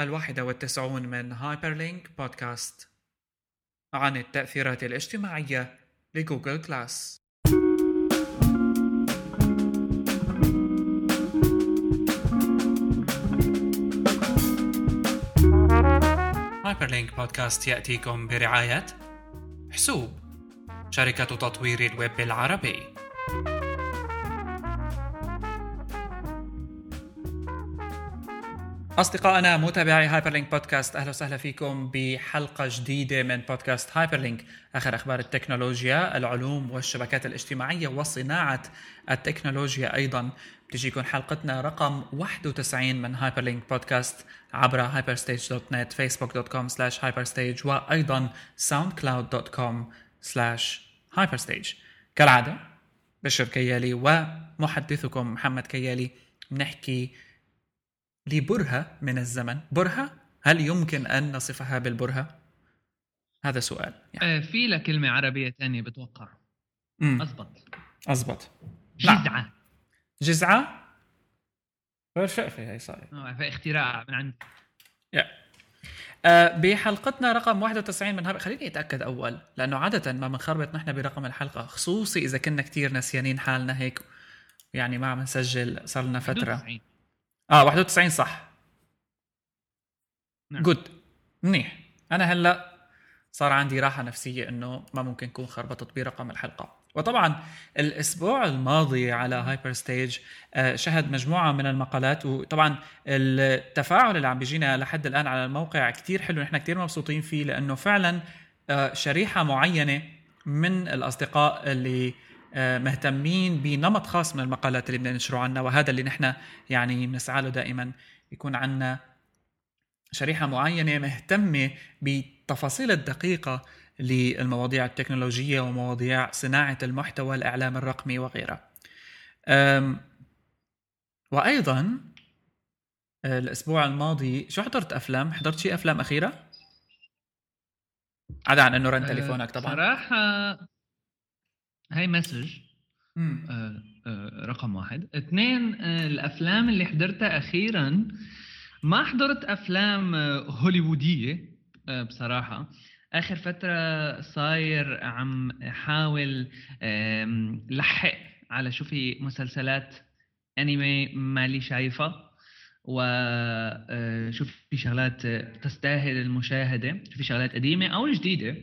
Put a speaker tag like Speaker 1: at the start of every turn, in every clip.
Speaker 1: الواحدة والتسعون من Hyperlink Podcast عن التأثيرات الاجتماعية ل Google Glass. Hyperlink Podcast يأتيكم برعاية حسوب شركة تطوير الويب العربي. أصدقائنا متابعي Hyperlink Podcast أهلا وسهلا فيكم بحلقة جديدة من بودكاست Hyperlink آخر أخبار التكنولوجيا العلوم والشبكات الاجتماعية وصناعة التكنولوجيا أيضا. بتجيكم حلقتنا رقم 91 من Hyperlink Podcast عبر hyperstage.net facebook.com slash hyperstage وأيضا soundcloud.com slash hyperstage. كالعادة بشر كيالي ومحدثكم محمد كيالي نحكي لبرهة من الزمن. برهة؟ هل يمكن أن نصفها بالبرهة؟ هذا سؤال
Speaker 2: يعني. في لها كلمة عربية ثانية بتوقع.
Speaker 1: امم
Speaker 2: أزبط.
Speaker 1: أزبط.
Speaker 2: جزعة.
Speaker 1: جزعة؟ شقفة هي صاير
Speaker 2: آه، اختراع من عند
Speaker 1: yeah. أه بحلقتنا رقم 91 من هذا. خليني أتأكد أول لأنه عادة ما بنخربط نحن برقم الحلقة خصوصي إذا كنا كتير نسيانين حالنا هيك يعني ما عم نسجل صار لنا فترة.
Speaker 2: 91.
Speaker 1: آه 91 صح.
Speaker 2: نعم.
Speaker 1: good منيح. أنا هلأ صار عندي راحة نفسية إنه ما ممكن اكون خربطت برقم الحلقة. وطبعا الأسبوع الماضي على Hyperstage آه، شهد مجموعة من المقالات وطبعا التفاعل اللي عم بيجينا لحد الآن على الموقع كتير حلو. نحن كتير مبسوطين فيه لأنه فعلا آه، شريحة معينة من الأصدقاء اللي مهتمين بنمط خاص من المقالات اللي بدنا ننشره عنا وهذا اللي نحن يعني بنسعى له دائما يكون عنا شريحة معينة مهتمة بالتفاصيل الدقيقة للمواضيع التكنولوجية ومواضيع صناعة المحتوى الإعلام الرقمي وغيرها وأيضا الأسبوع الماضي شو حضرت أفلام؟ حضرت شيء أفلام أخيرة؟ عدا عن أنه رن
Speaker 2: أه،
Speaker 1: تليفونك طبعا
Speaker 2: صراحة هاي مسج. آه، آه، رقم واحد. اثنين آه، الأفلام اللي حضرتها أخيرا ما حضرت أفلام هوليوودية بصراحة. آخر فترة صاير عم حاول آم، لحق على شو في مسلسلات انمي مالي شايفها وشوف في شغلات تستاهل المشاهدة شو في شغلات قديمة أو جديدة.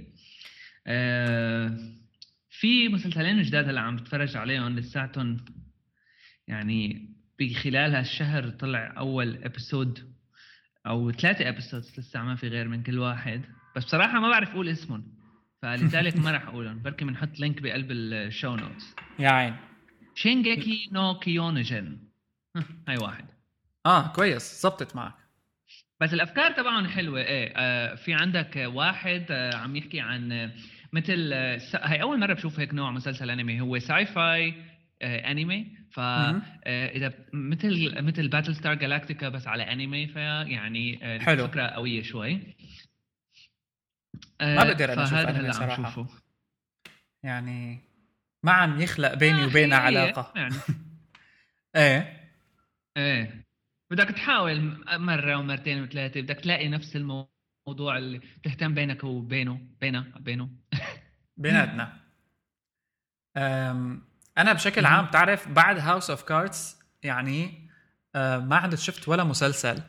Speaker 2: في مسلسلين جداد هلا عم بتفرج عليهم لساتهم. يعني بخلال هالشهر طلع أول episode أو ثلاثة episodes لسه ما في غير من كل واحد. بس بصراحة ما بعرف أقول اسمهم فلذلك ما راح أقولهم. بركي بنحط link بقلب ال show notes
Speaker 1: يا عين.
Speaker 2: Shingeki no Kyojin. ها، هاي واحد.
Speaker 1: آه كويس. زبطت معك.
Speaker 2: بس الأفكار تبعهم حلوة. إيه آه في عندك واحد آه عم يحكي عن آه، مثل آه هاي أول مرة بشوف هيك نوع مسلسل أنمي هو sci-fi آه أنمي. ف. آه إذا مثل مثل Battlestar Galactica بس على أنمي فيعني آه
Speaker 1: حلو.
Speaker 2: فكرة قوية شوي. آه
Speaker 1: ما بقدر أنمي
Speaker 2: هلا عم
Speaker 1: صراحة.
Speaker 2: شوفه
Speaker 1: يعني ما عم يخلق بيني
Speaker 2: آه،
Speaker 1: وبينها علاقة.
Speaker 2: يعني.
Speaker 1: إيه.
Speaker 2: إيه. بدك تحاول مرة ومرتين وثلاثة بدك تلاقي نفس الموضوع اللي تهتم بينك وبينه بينه بينه.
Speaker 1: بيناتنا. أنا بشكل. عام تعرف بعد House of Cards يعني أه، ما عدت شفت ولا مسلسل.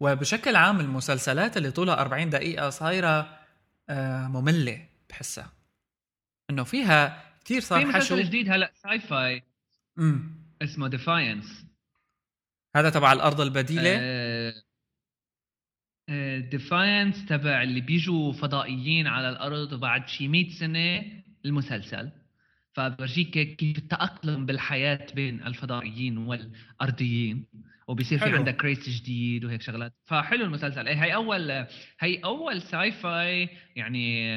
Speaker 1: وبشكل عام المسلسلات اللي طولها 40 دقيقة صايرة أه، مملة بحسها. إنه فيها كثير
Speaker 2: في
Speaker 1: صار حشو.
Speaker 2: مسلسل جديد هلأ
Speaker 1: sci-fi
Speaker 2: اسمه Defiance
Speaker 1: هذا تبع الأرض البديلة.
Speaker 2: Defiance تبع اللي بيجوا فضائيين على الأرض وبعد شي 100 سنة المسلسل. فبرجيك كيف التأقلم بالحياة بين الفضائيين والأرضيين وبصير في. عندك ريس جديد وهيك شغلات. فحلو المسلسل. إيه هي أول هي أول sci-fi يعني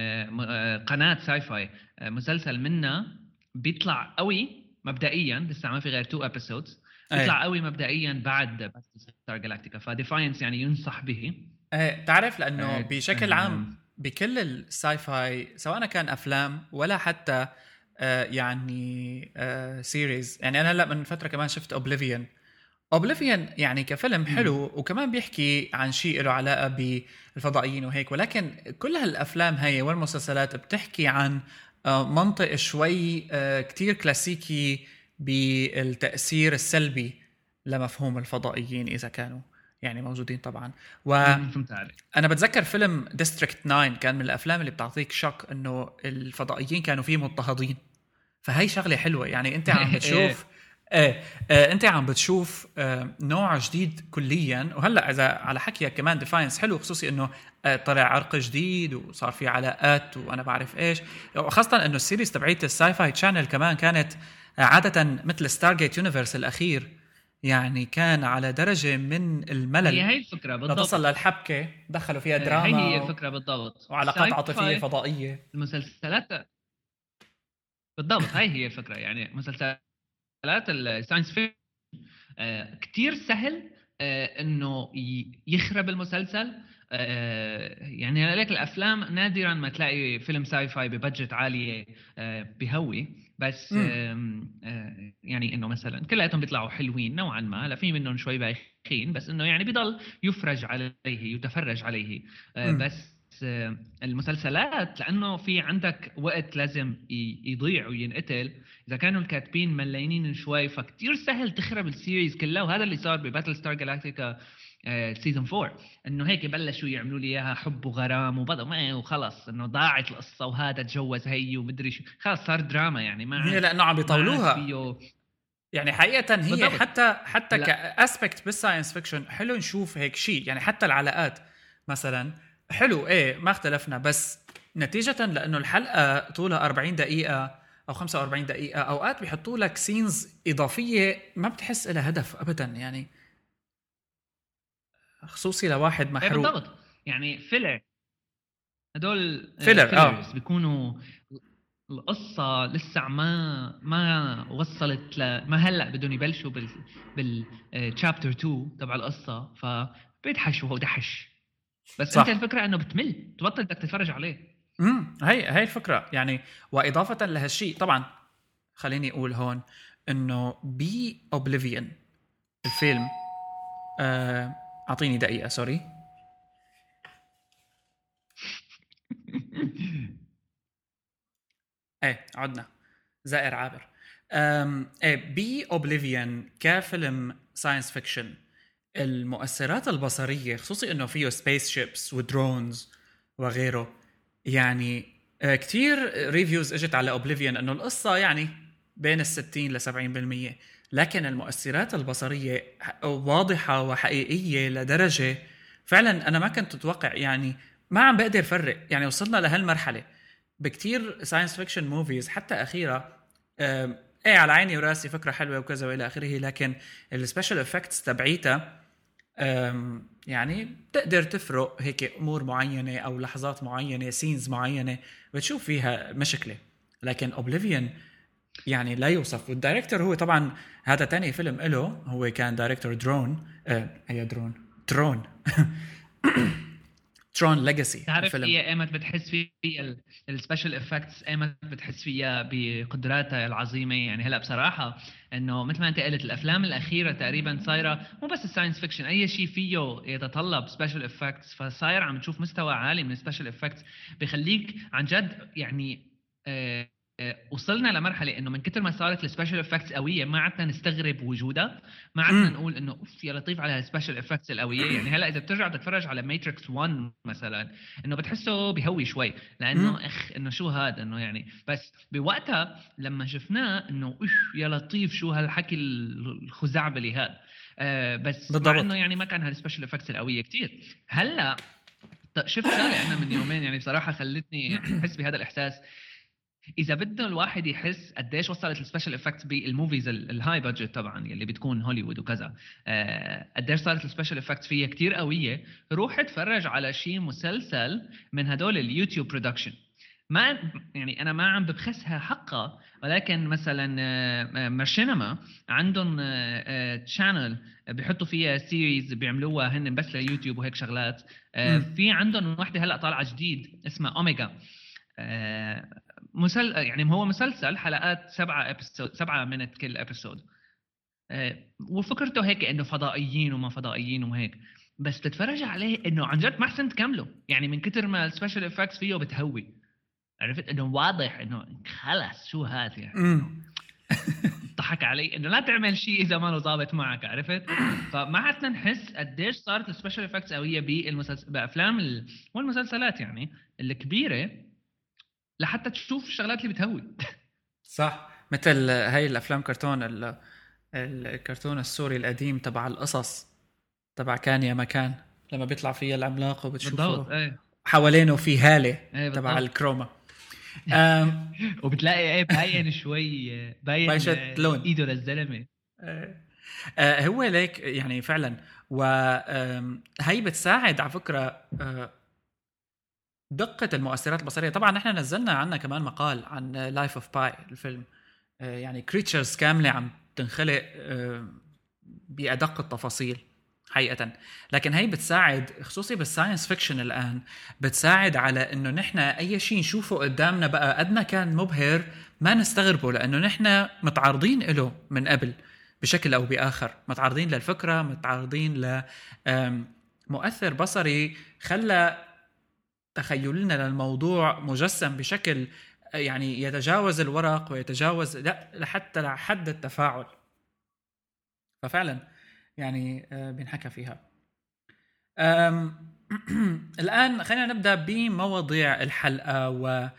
Speaker 2: قناة Syfy مسلسل منا بيطلع قوي مبدئيا لسه ما في غير two
Speaker 1: episodes.
Speaker 2: بيطلع قوي مبدئيا بعد ستار جالاكتيكا ف Defiance يعني ينصح به.
Speaker 1: إيه تعرف لأنه
Speaker 2: آه،
Speaker 1: بشكل
Speaker 2: آه،
Speaker 1: عام بكل ال sci-fi سواء كان أفلام ولا حتى آه، يعني series يعني أنا هلا من فترة كمان شفت Oblivion Oblivion يعني كفيلم حلو وكمان بيحكي عن شيء له علاقة بالفضائيين وهيك ولكن كل هالأفلام هي والمسلسلات بتحكي عن منطق شوي كتير كلاسيكي بالتأثير السلبي لمفهوم الفضائيين إذا كانوا. يعني موجودين طبعا. و أنا بتذكر فيلم District 9 كان من الأفلام اللي بتعطيك شك إنه الفضائيين كانوا فيه مضطهدين. فهي شغلة حلوة. يعني أنت عم بتشوف إيه. آه أنت عم بتشوف آه نوع جديد كليا. وهلأ إذا على حكيك كمان Defiance حلو خصوصي إنه آه طلع عرق جديد وصار في علاقات وأنا بعرف إيش. وخاصة إنه ال series تبعيت ال Syfy Channel كمان كانت آه عادة مثل Stargate Universe الأخير. يعني كان على درجة من الملل.
Speaker 2: هي هي الفكرة بالضبط.
Speaker 1: لتصل للحبكة دخلوا فيها دراما
Speaker 2: هي هي الفكرة بالضبط.
Speaker 1: وعلاقات عاطفية فضائية.
Speaker 2: المسلسلات؟ بالضبط هاي هي الفكرة. يعني مسلسلات ال science fiction آه كثير سهل آه إنه يخرب المسلسل. آه يعني هذيك الأفلام نادرا ما تلاقي فيلم sci-fi ب budget عالية آه بهوي. بس آه يعني إنه مثلا كلياتهم بيطلعوا حلوين نوعا ما هلا في منهم شوي بايخين بس إنه يعني بضل يفرج عليه يتفرج عليه. بس المسلسلات لأنه في عندك وقت لازم يضيع وينقتل. إذا كانوا الكاتبين مليانين شوي فكتير سهل تخرب ال series كلها. وهذا اللي صار ب Battlestar Galactica season 4 إنه هيك بلشوا يعملوا لي إياها حب وغرام وبدا وخلص. إنه ضاعت القصة وهذا تجوز هي ومدري شو. خلص صار دراما يعني
Speaker 1: ما هي لأنه عم بيطولوها يعني حقيقة هي بالضبط. حتى حتى ك aspect بال science fiction حلو نشوف هيك شيء. يعني حتى العلاقات مثلا حلو إيه ما اختلفنا. بس نتيجة لأنه الحلقة طولها 40 دقيقة أو 45 دقيقة أوقات بيحطوا لك scenes إضافية ما بتحس لها هدف ابدا يعني خصوصي لواحد إيه، محروق.
Speaker 2: بالضبط. يعني filler هدول
Speaker 1: filler آه.
Speaker 2: بيكونوا القصة لسه ما ما وصلت ل ما هلأ بدهم يبلشوا بال بال chapter 2 تبع القصة فبيدحش وهو دحش. بس صح. أنت الفكرة إنه بتمل تبطل بدك تتفرج عليه.
Speaker 1: امم هي هي الفكرة. يعني وإضافة لهالشيء طبعا خليني أقول هون إنه بي Oblivion الفيلم آه، أعطيني دقيقة sorry إيه عدنا. زائر عابر. إيه بي Oblivion كفيلم science fiction المؤثرات البصرية خصوصي إنه فيه spaceships و drones وغيره يعني آه، كتير reviews إجت على Oblivion إنه القصة يعني بين ال 60 ل 70% لكن المؤثرات البصرية واضحة وحقيقية لدرجة فعلا أنا ما كنت أتوقع يعني ما عم بقدر فرق. يعني وصلنا لهالمرحلة بكتير science fiction movies حتى أخيرا إيه على عيني وراسي فكرة حلوة وكذا وإلى آخره لكن ال special effects تبعيتها يعني بتقدر تفرق هيك أمور معينة أو لحظات معينة scenes معينة بتشوف فيها مشكلة. لكن Oblivion يعني لا يوصف. وال director هو طبعا هذا تاني فيلم له هو كان director Tron آه هي Tron Tron Legacy
Speaker 2: تعرف هي إيمت بتحس فيها ال special effects إيمت بتحس فيها بقدراتها العظيمة. يعني هلا بصراحة إنه مثل ما أنت قلت الأفلام الأخيرة تقريبا صايرة مو بس ال science fiction أي شيء فيه يتطلب special effects فصاير عم تشوف مستوى عالي من ال special effects بخليك عن جد يعني آه آه، وصلنا لمرحلة إنه من كثر ما صارت ال special effects قوية ما عدنا نستغرب وجودها. ما عدنا نقول إنه أوف يا لطيف على ال special effects القوية. يعني هلأ إذا بترجع تتفرج على Matrix 1 مثلا إنه بتحسه بهوي شوي. لأنه إخ إنه شو هذا؟ إنه يعني بس بوقتها لما شفناه إنه أوف يا لطيف شو هالحكي الخزعبلي هذا. آه بس بالضبط. إنه يعني ما كان هال special effects القوية كثير هلأ شفت شغله أنا من يومين؟ يعني بصراحة خلتني أحس بهذا الإحساس. إذا بده الواحد يحس قديش وصلت ال special effects بال movies ال high budget طبعا يلي بتكون هوليوود وكذا. آه، قديش صارت ال special effects فيها كتير قوية. روح اتفرج على شيء مسلسل من هدول اليوتيوب production ما يعني أنا ما عم ببخسها حقها ولكن مثلا مرشينما آه، عندهم channel آه، بيحطوا فيها series بيعملوها هن بس ليوتيوب وهيك شغلات. في عندهم وحده هلأ طالعة جديد اسمها اوميجا مسل يعني هو مسلسل حلقات سبعة episode سبعة minute كل episode آه، وفكرته هيك إنه فضائيين وما فضائيين وهيك. بس تتفرج عليه إنه عن جد ما احسن تكمله يعني من كثر ما ال special effects فيه بتهوي. عرفت؟ إنه واضح إنه خلص شو هذا يعني؟ ضحك علي. إنه لا تعمل شيء إذا ما له ظابط معك عرفت؟ فما عدنا نحس قديش صارت ال special effects قوية بالمسلسل بأفلام ال... والمسلسلات يعني الكبيرة لحتى تشوف الشغلات اللي بتهوي
Speaker 1: صح. مثل هاي الأفلام كرتون ال... الكرتون السوري القديم تبع القصص تبع كان يا مكان لما بيطلع فيها العملاق وبتشوفه
Speaker 2: إيه.
Speaker 1: حوالينه في هالة إيه تبع الكروما.
Speaker 2: وبتلاقي إيه باين شوي باين لون. إيده للزلمة.
Speaker 1: آه هو ليك يعني فعلا. وهي بتساعد على فكرة دقة المؤثرات البصرية. طبعا نحن نزلنا عنا كمان مقال عن Life of Pi الفيلم. آه يعني creatures كاملة عم تنخلق آه بأدق التفاصيل حقيقة. لكن هي بتساعد خصوصي بال science fiction الآن بتساعد على إنه نحن أي شيء نشوفه قدامنا بقى قد ما كان مبهر ما نستغربه لأنه نحن متعرضين له من قبل بشكل أو بآخر. متعرضين للفكرة متعرضين ل مؤثر بصري خلى تخيلنا للموضوع مجسم بشكل يعني يتجاوز الورق ويتجاوز لا لحتى لحد التفاعل. ففعلا يعني آه، بينحكى فيها. الآن خلينا نبدأ بمواضيع آه،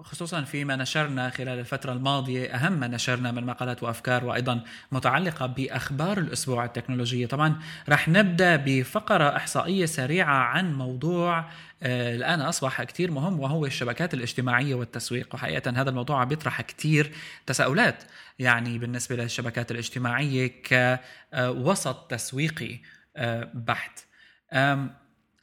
Speaker 1: خصوصا فيما نشرنا خلال الفترة الماضية أهم ما نشرنا من مقالات وأفكار وأيضا متعلقة بأخبار الأسبوع التكنولوجية. طبعا رح نبدأ بفقرة إحصائية سريعة عن موضوع آه، الآن أصبح كتير مهم وهو الشبكات الاجتماعية والتسويق. وحقيقة هذا الموضوع عم بيطرح كتير تساؤلات يعني بالنسبة للشبكات الاجتماعية كوسط تسويقي آه، بحت.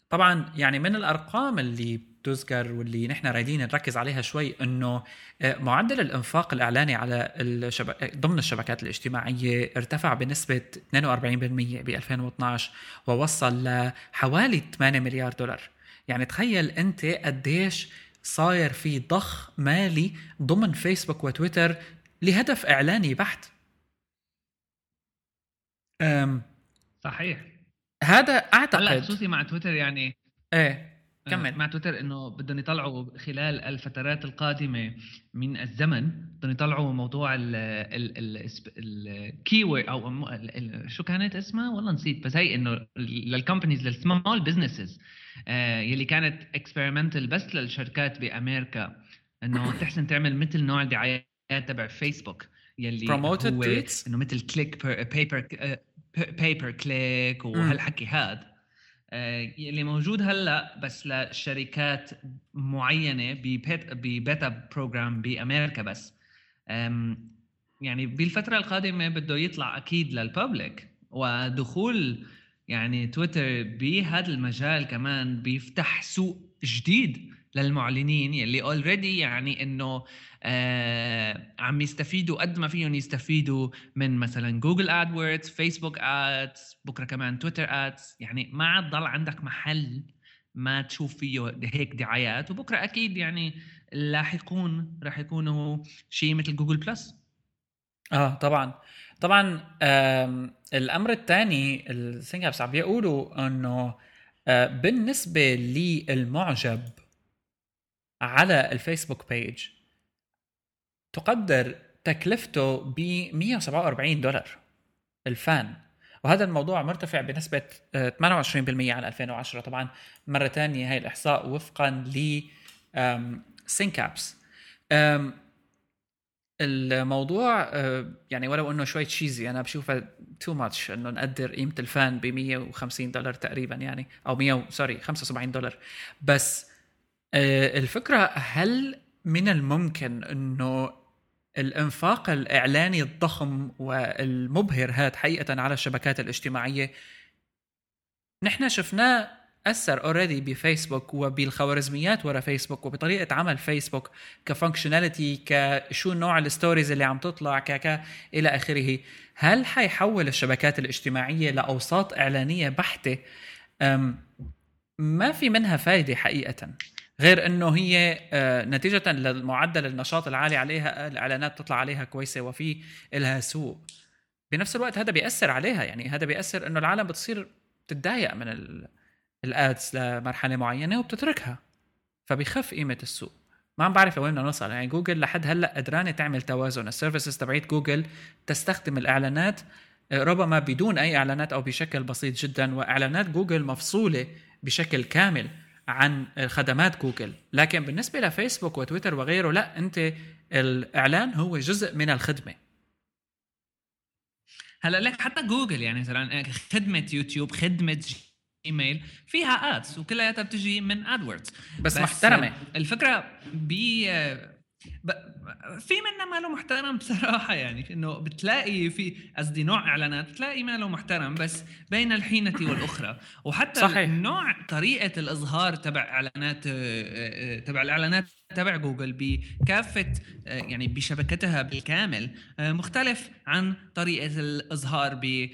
Speaker 1: طبعا يعني من الأرقام اللي تذكر واللي نحن رايدين نركز عليها شوي إنه آه، معدل الإنفاق الإعلاني على الشبك... ضمن الشبكات الاجتماعية ارتفع بنسبة 42% ب 2012 ووصل لحوالي 8 مليار دولار. يعني تخيل أنت قديش صاير في ضخ مالي ضمن فيسبوك وتويتر لهدف إعلاني بحت.
Speaker 2: أم صحيح.
Speaker 1: هذا
Speaker 2: أعتقد خصوصي مع تويتر يعني
Speaker 1: إيه. كمل.
Speaker 2: مع تويتر إنه بدهم يطلعوا خلال الفترات القادمة من الزمن بدهم يطلعوا موضوع ال ال أو شو كانت اسمها؟ والله نسيت بس هي إنه لل companies لل small businesses يلي كانت experimental بس للشركات بأمريكا. إنه تحسن تعمل مثل نوع الدعايات تبع فيسبوك
Speaker 1: يلي هو
Speaker 2: إنه مثل click pay per pay per click وهالحكي آه، اللي موجود هلأ بس لشركات معينة ب beta program بأمريكا بس. يعني بالفترة القادمة بده يطلع أكيد لل public ودخول يعني تويتر بهذا المجال كمان بيفتح سوق جديد. للمعلنين يلي already يعني إنه آه عم يستفيدوا قد ما فيهم يستفيدوا من مثلا جوجل AdWords فيسبوك ads بكرة كمان تويتر ads يعني ما عاد ضل عندك محل ما تشوف فيه هيك دعايات. وبكرة أكيد يعني اللاحقون راح يكونوا شيء مثل جوجل Plus
Speaker 1: آه طبعا. طبعا الأمر الثاني ال Syncapse عم بيقولوا إنه آه، بالنسبة للمعجب على الفيسبوك page تقدر تكلفته ب 147 دولار ال fan. وهذا الموضوع مرتفع بنسبة 28% عن 2010 طبعا مرة ثانية هاي الإحصاء وفقا ل Syncapse الموضوع يعني ولو إنه شوي cheesy أنا بشوفه too much إنه نقدر قيمة ال fan ب 150 دولار تقريبا يعني أو 100 sorry 75 دولار. بس آه، الفكرة هل من الممكن إنه الإنفاق الإعلاني الضخم والمبهر هذا حقيقة على الشبكات الاجتماعية؟ نحن شفناه أثر already بفيسبوك وبالخوارزميات ورا فيسبوك وبطريقة عمل فيسبوك ك functionality كشو نوع ال stories اللي عم تطلع كك إلى آخره. هل حيحول الشبكات الاجتماعية لأوساط إعلانية بحتة؟ ما في منها فايدة حقيقة. غير إنه هي آه، نتيجة للمعدل النشاط العالي عليها الإعلانات تطلع عليها كويسة وفي لها سوق بنفس الوقت هذا بيأثر عليها يعني هذا بيأثر إنه العالم بتصير تتضايق من ال ads لمرحلة معينة وبتتركها فبيخف قيمة السوق. ما عم بعرف لوين بدنا نوصل. يعني جوجل لحد هلأ قدرانة تعمل توازن. ال services تبعت جوجل تستخدم الإعلانات آه، ربما بدون أي إعلانات أو بشكل بسيط جدا وإعلانات جوجل مفصولة بشكل كامل. عن خدمات جوجل. لكن بالنسبة لفيسبوك وتويتر وغيره لا أنت الإعلان هو جزء من الخدمة.
Speaker 2: هلا لك حتى جوجل؟ يعني مثلا خدمة يوتيوب خدمة ايميل فيها ads وكلياتها بتجي من AdWords
Speaker 1: بس, بس محترمة.
Speaker 2: الفكرة ب في منها ماله محترم بصراحة يعني إنه بتلاقي في قصدي نوع إعلانات بتلاقي ماله محترم بس بين الحينة والأخرى وحتى صحيح. نوع طريقة الإظهار تبع إعلانات آه، آه، تبع الإعلانات تبع جوجل بكافة آه، يعني بشبكتها بالكامل مختلف عن طريقة الإظهار ب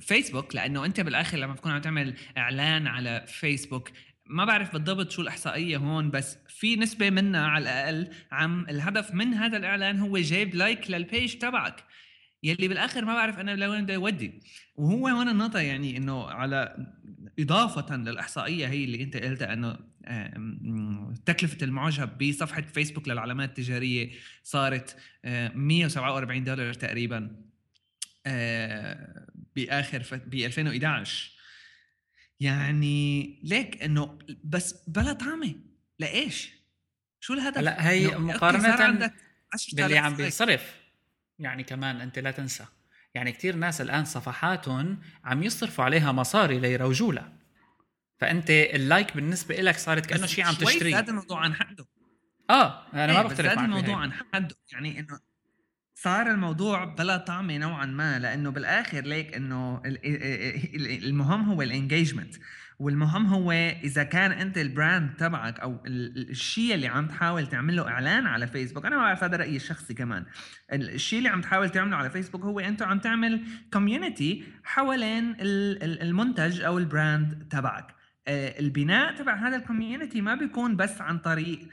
Speaker 2: فيسبوك لأنه أنت بالآخر لما تكون عم تعمل إعلان على فيسبوك ما بعرف بالضبط شو الإحصائية هون بس في نسبة منها على الأقل عم الهدف من هذا الإعلان هو جايب like لل page تبعك. يلي بالآخر ما بعرف أنا لوين بده يودي وهو هون النقطة يعني إنه على إضافة للإحصائية هي اللي أنت قلتها إنه تكلفة المعجب بصفحة فيسبوك للعلامات التجارية صارت 147 دولار تقريبا بآخر ب 2011 يعني ليك إنه بس بلا طعمة لإيش؟ شو الهدف؟
Speaker 1: لا هي مقارنة باللي عم بينصرف. يعني كمان أنت لا تنسى. يعني كتير ناس الآن صفحاتهم عم يصرفوا عليها مصاري ليروجوا لها. فأنت اللايك بالنسبة لك صارت كأنه شيء عم تشتري.
Speaker 2: زاد الموضوع عن حده.
Speaker 1: آه أنا ما إيه، بختلف
Speaker 2: معك الموضوع عن حده. يعني إنه صار الموضوع بلا طعمه نوعا ما لأنه بالآخر ليك إنه المهم هو ال engagement والمهم هو إذا كان أنت ال brand تبعك أو الشيء اللي عم تحاول تعمله إعلان على فيسبوك أنا ما بعرف هذا رأيي الشخصي كمان. الشيء اللي عم تحاول تعمله على فيسبوك هو أنت عم تعمل community حوالين المنتج أو ال brand تبعك. آه، البناء تبع هذا ال community ما بيكون بس عن طريق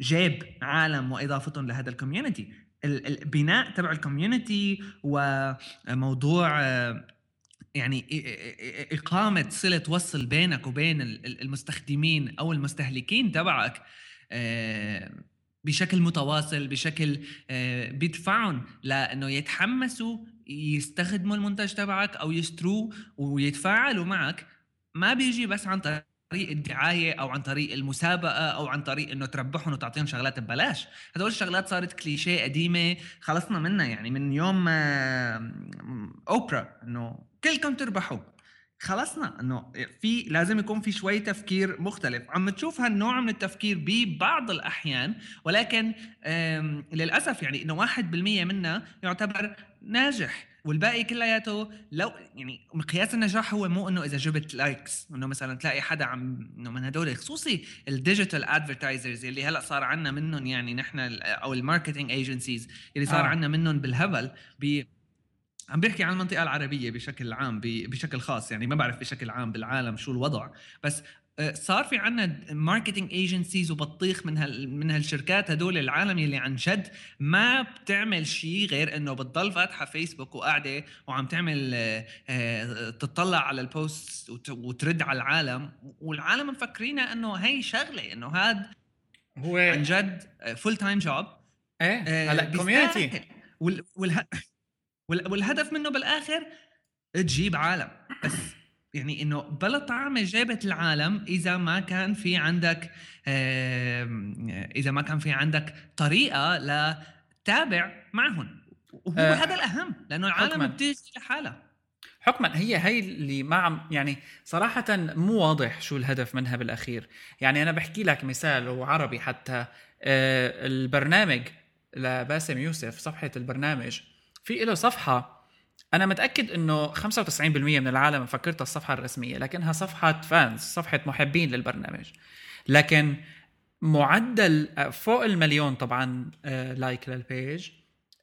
Speaker 2: جيب عالم وإضافتهم لهذا ال community البناء تبع ال community وموضوع يعني إقامة صلة وصل بينك وبين المستخدمين أو المستهلكين تبعك بشكل متواصل بشكل بيدفعهم لأنه يتحمسوا يستخدموا المنتج تبعك أو يشتروه ويتفاعلوا معك. ما بيجي بس عن طريق طريق الدعاية أو عن طريق المسابقة أو عن طريق إنه تربحهم وتعطيهم شغلات ببلاش. هدول الشغلات صارت كليشيه قديمة خلصنا منها. يعني من يوم أوبرا إنه كلكم تربحوا. خلصنا إنه في لازم يكون في شوي تفكير مختلف. عم تشوف هالنوع من التفكير ببعض الأحيان ولكن للأسف يعني إنه 1% منها يعتبر ناجح. والباقي كلياته لو يعني مقياس النجاح هو مو إنه إذا جبت likes إنه مثلا تلاقي حدا عم إنه من هدول خصوصي ال digital advertisers اللي هلأ صار عندنا منهم يعني نحن أو ال marketing agencies اللي صار آه. عندنا منهم بالهبل ب عم بيحكي عن المنطقة العربية بشكل عام بشكل خاص يعني ما بعرف بشكل عام بالعالم شو الوضع بس صار في عندنا marketing agencies وبطيخ من هال من هالشركات هدول العالم اللي عن جد ما بتعمل شيء غير إنه بتضل فاتحة فيسبوك وقاعدة وعم تعمل آه، آه، تطلع على ال post وترد على العالم والعالم مفكرينها إنه هي شغلة إنه هاد هو عن جد full time job
Speaker 1: إيه هلا community
Speaker 2: والهدف منه بالآخر تجيب عالم. بس يعني إنه بلا طعمه جابت العالم إذا ما كان في عندك إذا ما كان في عندك طريقة لتابع معهم. وهو أه هذا الأهم لأنه العالم بتيجي لحالها.
Speaker 1: حكما. هي هي اللي ما عم يعني صراحة مو واضح شو الهدف منها بالأخير. يعني أنا بحكي لك مثال وعربي حتى. آه البرنامج لباسم يوسف صفحة البرنامج في له صفحة أنا متأكد إنه 95% من العالم فكرتها الصفحة الرسمية لكنها صفحة فانز صفحة محبين للبرنامج. لكن معدل فوق المليون طبعا لايك آه، للبيج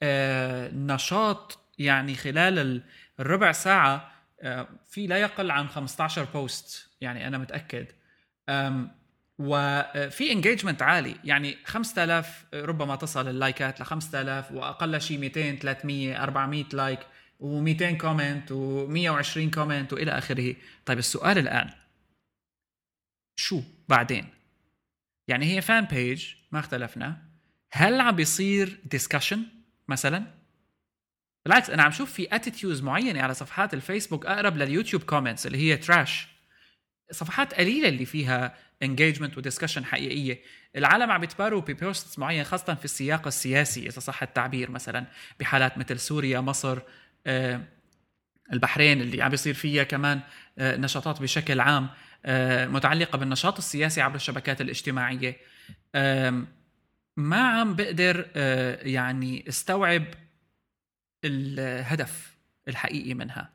Speaker 1: آه، نشاط يعني خلال الربع ساعة آه، في لا يقل عن 15 post يعني أنا متأكد. وفي engagement عالي. يعني 5000 ربما تصل اللايكات ل 5000 وأقل شيء 200 300 400 like و200 comment و120 comment وإلى آخره. طيب السؤال الآن شو بعدين؟ يعني هي fan page ما اختلفنا. هل عم بيصير discussion مثلا؟ بالعكس أنا عم شوف في attitudes معينة على صفحات الفيسبوك أقرب لل YouTube comments اللي هي trash صفحات قليلة اللي فيها engagement و discussion حقيقية. العالم عم بيتباروا ب posts معين خاصة في السياق السياسي إذا صح التعبير مثلا بحالات مثل سوريا مصر البحرين اللي عم بيصير فيها كمان آه، نشاطات بشكل عام آه، متعلقة بالنشاط السياسي عبر الشبكات الاجتماعية. ما عم بقدر يعني استوعب الهدف الحقيقي منها.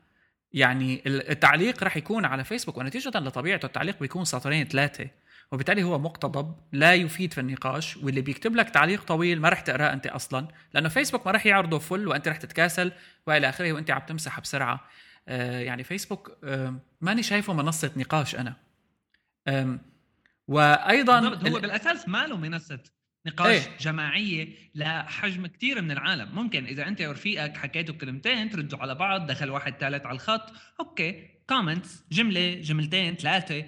Speaker 1: يعني التعليق رح يكون على فيسبوك ونتيجة لطبيعته التعليق بيكون سطرين ثلاثة. وبالتالي هو مقتضب لا يفيد في النقاش واللي بيكتب لك تعليق طويل ما رح تقرأه أنت أصلا لأنه فيسبوك ما رح يعرضه فل وأنت رح تتكاسل وإلى آخره وأنت عم تمسح بسرعة. آه يعني فيسبوك آه ماني شايفه منصة نقاش أنا. وأيضا
Speaker 2: هو بالأساس ما له منصة نقاش إيه؟ جماعية لحجم كثير من العالم. ممكن إذا أنت ورفيقك حكيتوا كلمتين تردوا على بعض دخل واحد ثالث على الخط okay comments جملة جملتين ثلاثة.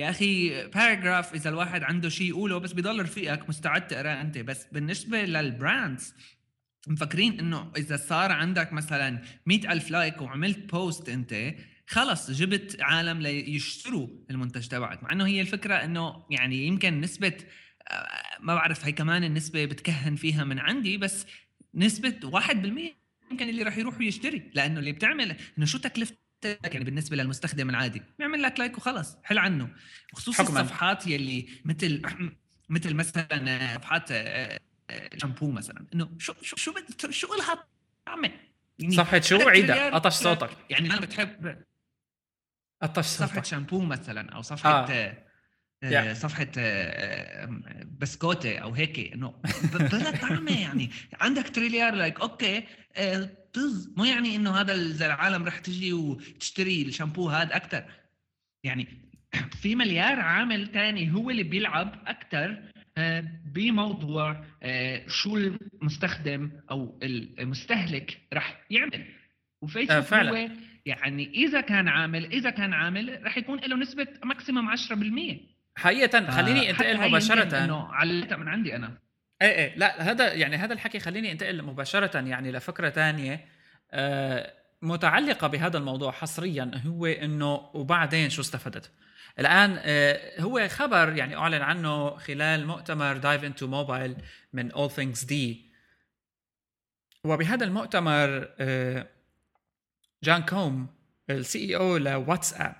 Speaker 2: يا أخي paragraph إذا الواحد عنده شيء يقوله بس بضل رفيقك مستعد تقراه أنت. بس بالنسبة لل brands مفكرين إنه إذا صار عندك مثلا مئة ألف like وعملت post أنت خلص جبت عالم ليشتروا المنتج تبعك. مع إنه هي الفكرة إنه يعني يمكن نسبة ما بعرف هي كمان النسبة بتكهن فيها من عندي بس نسبة 1% يمكن اللي راح يروح ويشتري. لأنه اللي بتعمل إنه شو تكلفة يعني بالنسبة للمستخدم العادي. بيعمل لك لايك وخلص حل عنه. خصوصا الصفحات يلي مثل مثل مثلا صفحات شامبو آه، مثلا. إنه شو شو شو شو لها طعمة؟
Speaker 1: يعني صفحة شو عيدها قطش صوتك.
Speaker 2: يعني أنا بتحب
Speaker 1: قطش
Speaker 2: صوتك. صفحة شامبو مثلا أو صفحة آه. آه، صفحة آه، آه، بسكوتة أو هيك. إنه بلا طعمة يعني. عندك تريليار لايك. أوكي طز مو يعني إنه هذا العالم رح تجي وتشتري الشامبو هذا أكثر يعني في مليار عامل ثاني هو اللي بيلعب أكثر بموضوع شو المستخدم أو المستهلك رح يعمل. وفيسبوك فعلا. هو يعني إذا كان عامل إذا كان عامل رح يكون له نسبة ماكسيمم 10%
Speaker 1: حقيقة خليني أنتقل مباشرة.
Speaker 2: إنه علقتها من عندي أنا.
Speaker 1: إيه إيه. لا هذا يعني هذا الحكي خليني أنتقل مباشرة يعني لفكرة ثانية آه متعلقة بهذا الموضوع حصريا هو إنه وبعدين شو استفدت؟ الآن آه هو خبر يعني أعلن عنه خلال مؤتمر Dive Into Mobile من All Things D. وبهذا المؤتمر آه جان كوم ال CEO لواتساب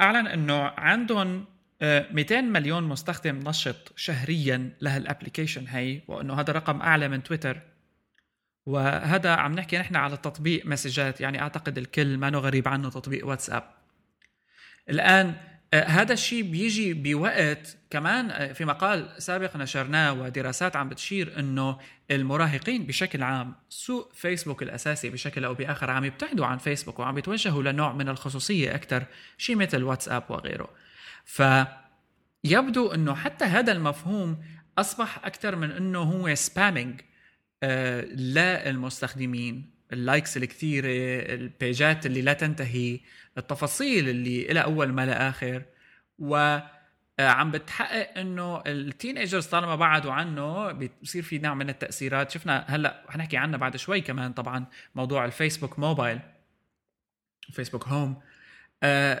Speaker 1: أعلن إنه عندهم 200 آه، مليون مستخدم نشط شهريا لهال application هي وإنه هذا رقم أعلى من تويتر. وهذا عم نحكي نحن على تطبيق مسجات يعني أعتقد الكل ما غريب عنه تطبيق واتساب. الآن آه، هذا الشيء بيجي بوقت كمان آه، في مقال سابق نشرناه ودراسات عم بتشير إنه المراهقين بشكل عام سوق فيسبوك الأساسي بشكل أو بآخر عم يبتعدوا عن فيسبوك وعم يتوجهوا لنوع من الخصوصية أكثر شيء مثل واتساب وغيره. فيبدو إنه حتى هذا المفهوم أصبح أكثر من إنه هو spamming آه للمستخدمين ال likes الكثيرة البيجات اللي لا تنتهي التفاصيل اللي لها أول ما لا آخر. و آه، عم بتحقق إنه ال teenagers طالما بعدوا عنه بيصير في نوع من التأثيرات. شفنا هلأ حنحكي عنها بعد شوي كمان طبعا موضوع الفيسبوك mobile Facebook Home.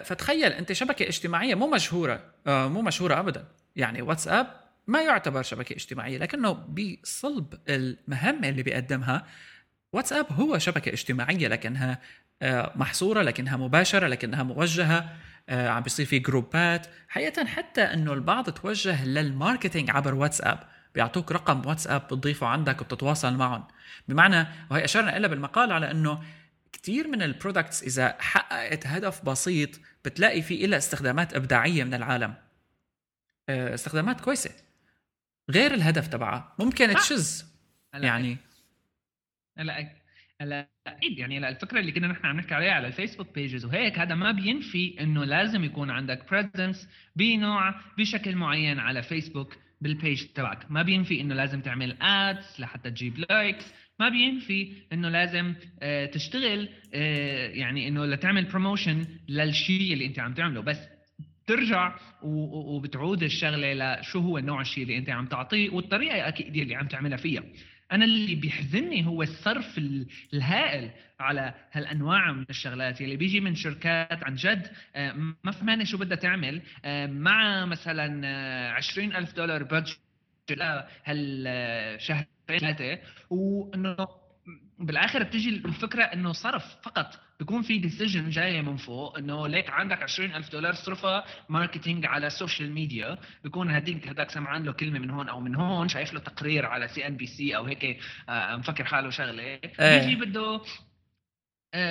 Speaker 1: فتخيل أنت شبكة اجتماعية مو مشهورة آه، مو مشهورة ابدا. يعني واتساب ما يعتبر شبكة اجتماعية لكنه بصلب المهمه اللي بيقدمها. واتساب هو شبكة اجتماعية لكنها آه، محصورة لكنها مباشرة لكنها موجهة عم بيصير في جروبات. حقيقة حتى إنه البعض توجه لل marketing عبر واتساب. بيعطوك رقم واتساب بتضيفه عندك وبتتواصل معهم. بمعنى وهي أشرنا لها بالمقال على إنه كثير من ال products إذا حققت هدف بسيط بتلاقي في إلها استخدامات إبداعية من العالم. آه، استخدامات كويسة. غير الهدف تبعها. ممكن تشز. يعني.
Speaker 2: هلا هلا أكيد يعني الفكرة اللي كنا نحن عم نحكي عليها على الفيسبوك بيجز وهيك هذا ما بينفي إنه لازم يكون عندك presence بنوع بشكل معين على فيسبوك بال page تبعك. ما بينفي إنه لازم تعمل ads لحتى تجيب likes ما بينفي إنه لازم آه، تشتغل آه، يعني إنه لتعمل promotion للشيء اللي أنت عم تعمله. بس ترجع وبتعود الشغلة لشو هو نوع الشيء اللي أنت عم تعطيه والطريقة أكيد اللي عم تعملها فيها. أنا اللي بيحزنني هو الصرف الهائل على هالأنواع من الشغلات. اللي بيجي من شركات عن جد آه، ما فهمانه شو بدها تعمل مع مثلا 20 آه، ألف دولار budget هالشهرين ثلاثة وإنه بالآخر بتجي الفكرة إنه صرف فقط. بيكون في decision جاية من فوق إنه ليك عندك 20000 دولار صرفها marketing على ال social media بيكون هديك هداك سمعان له كلمة من هون أو من هون شايف له تقرير على سي ان بي سي أو هيك آه، مفكر حاله شغلة. إيه. بيجي بده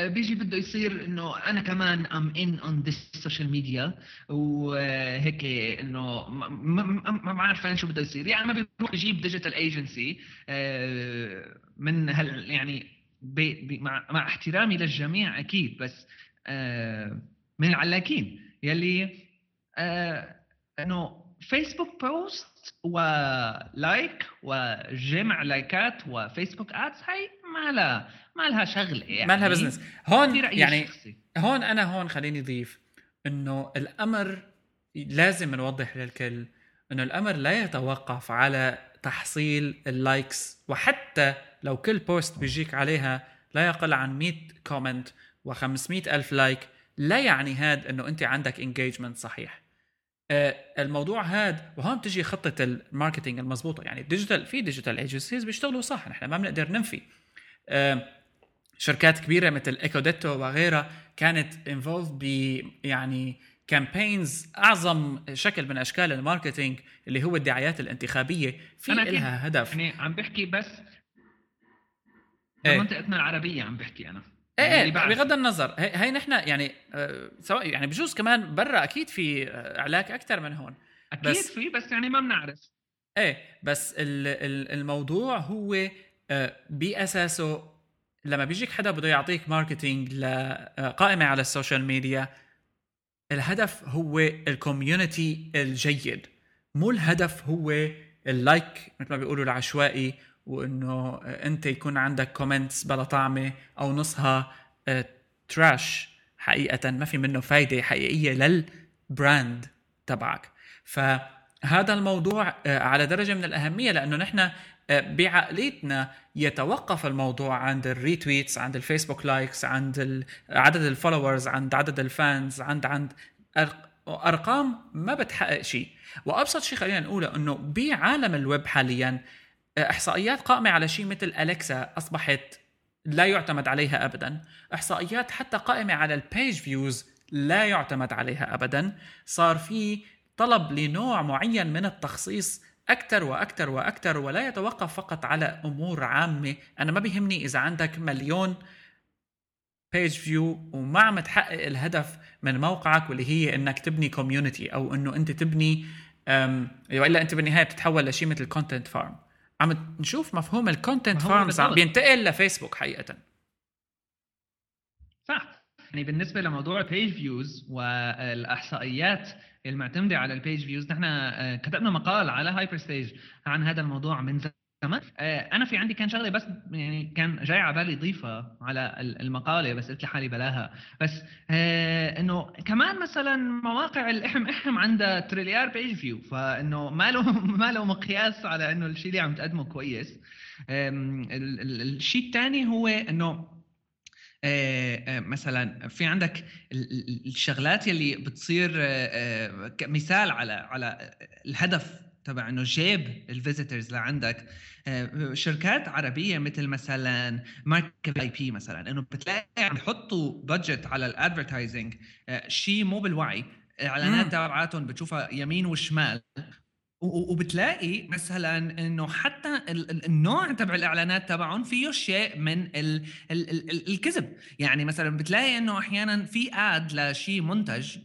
Speaker 2: بيجي بده يصير إنه أنا كمان I'm in on this social media وهيك إنه ما بعرف شو بده يصير. يعني ما بيروح يجيب digital agency من هال يعني بي بي مع, مع احترامي للجميع أكيد بس آه من العلاكين يلي آه إنه فيسبوك post و like وجمع لايكات وفيسبوك ads هاي ما لها ما لها شغلة يعني
Speaker 1: ما لها business هون يعني شخصي. هون أنا هون خليني اضيف إنه الأمر لازم نوضح للكل إنه الأمر لا يتوقف على تحصيل ال likes وحتى لو كل post بيجيك عليها لا يقل عن 100 comment و500 ألف like لا يعني هاد إنه أنت عندك engagement صحيح. آه الموضوع هاد وهون بتجي خطة ال marketing المضبوطة. يعني ال digital في digital agencies بيشتغلوا صح نحن ما بنقدر ننفي. شركات كبيرة مثل ايكوديتو وغيرها كانت involved ب يعني campaigns أعظم شكل من أشكال ال marketing اللي هو الدعايات الانتخابية في لها هدف.
Speaker 2: يعني عم بحكي بس إيه. منطقتنا العربية عم بحكي أنا.
Speaker 1: إيه إيه بغض النظر. هي, نحن يعني آه سواء يعني بجوز كمان برا أكيد في علاك أكثر من هون.
Speaker 2: أكيد بس في بس يعني ما بنعرف.
Speaker 1: إيه بس الموضوع هو آه بأساسه لما بيجيك حدا بده يعطيك marketing لقائمة على ال social media الهدف هو ال community الجيد. مو الهدف هو ال like مثل ما بيقولوا العشوائي وإنه أنت يكون عندك comments بلا طعمة أو نصها trash آه، حقيقة. ما في منه فايدة حقيقية لل brand تبعك. فهذا الموضوع آه، على درجة من الأهمية لأنه نحن آه، بعقليتنا يتوقف الموضوع عند ال retweets عند الفيسبوك likes عند عدد ال followers عند عدد ال fans عند عند أرقام ما بتحقق شيء. وأبسط شيء خلينا نقوله إنه بعالم الويب حاليا إحصائيات قائمة على شيء مثل أليكسا أصبحت لا يعتمد عليها ابدا. إحصائيات حتى قائمة على ال page views لا يعتمد عليها ابدا. صار في طلب لنوع معين من التخصيص أكثر وأكثر وأكثر ولا يتوقف فقط على أمور عامة. أنا ما بيهمني إذا عندك مليون page view وما عم تحقق الهدف من موقعك واللي هي إنك تبني community أو إنه أنت تبني وإلا أنت بالنهاية بتتحول لشيء مثل content farm عم نشوف مفهوم ال content farms عم بينتقل لفيسبوك حقيقه.
Speaker 2: صح. يعني بالنسبة لموضوع ال page views والإحصائيات المعتمدة على ال page views نحن آه، كتبنا مقال على هايبرستيج عن هذا الموضوع من تمام آه، أنا في عندي كان شغلة بس يعني كان جاي على بالي ضيفها على المقالة بس قلت لحالي بلاها. بس آه إنه كمان مثلا مواقع الإحم إحم عندها تريليار page view فإنه ما له ما له مقياس على إنه الشيء اللي عم تقدمه كويس. الشيء الثاني هو إنه مثلا في عندك الشغلات يلي بتصير مثال على على الهدف تبع إنه جاب ال visitors لعندك. آه، شركات عربية مثل مثلا ماركة VIP مثلا إنه بتلاقي عم يحطوا budget على ال advertising آه، شيء مو بالوعي. الاعلانات تبعاتهم بتشوفها يمين وشمال. وبتلاقي مثلا إنه حتى النوع تبع الإعلانات تبعهم فيه شيء من ال ال ال الكذب. يعني مثلا بتلاقي إنه أحيانا في ad لشيء منتج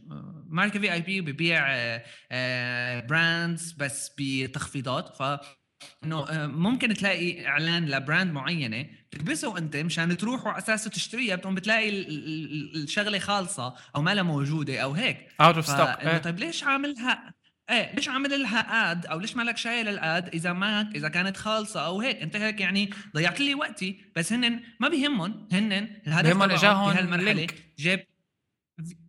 Speaker 2: ماركة VIP ببيع brands بس بتخفيضات. ف إنه آه، ممكن تلاقي إعلان ل brand معينة تلبسه أنت مشان تروح وعلى أساسه تشتريها بتقوم بتلاقي الشغلة خالصة أو ما لها موجودة أو هيك.
Speaker 1: out of stock
Speaker 2: طيب ليش عاملها؟ إيه ليش عامل لها ad أو ليش مالك شايل ال ad إذا ما إذا كانت خالصة أو هيك. أنت هيك يعني ضيعت لي وقتي. بس هن ما بيهمهم هن
Speaker 1: الهدف بيهمهم إجاهم
Speaker 2: link جاب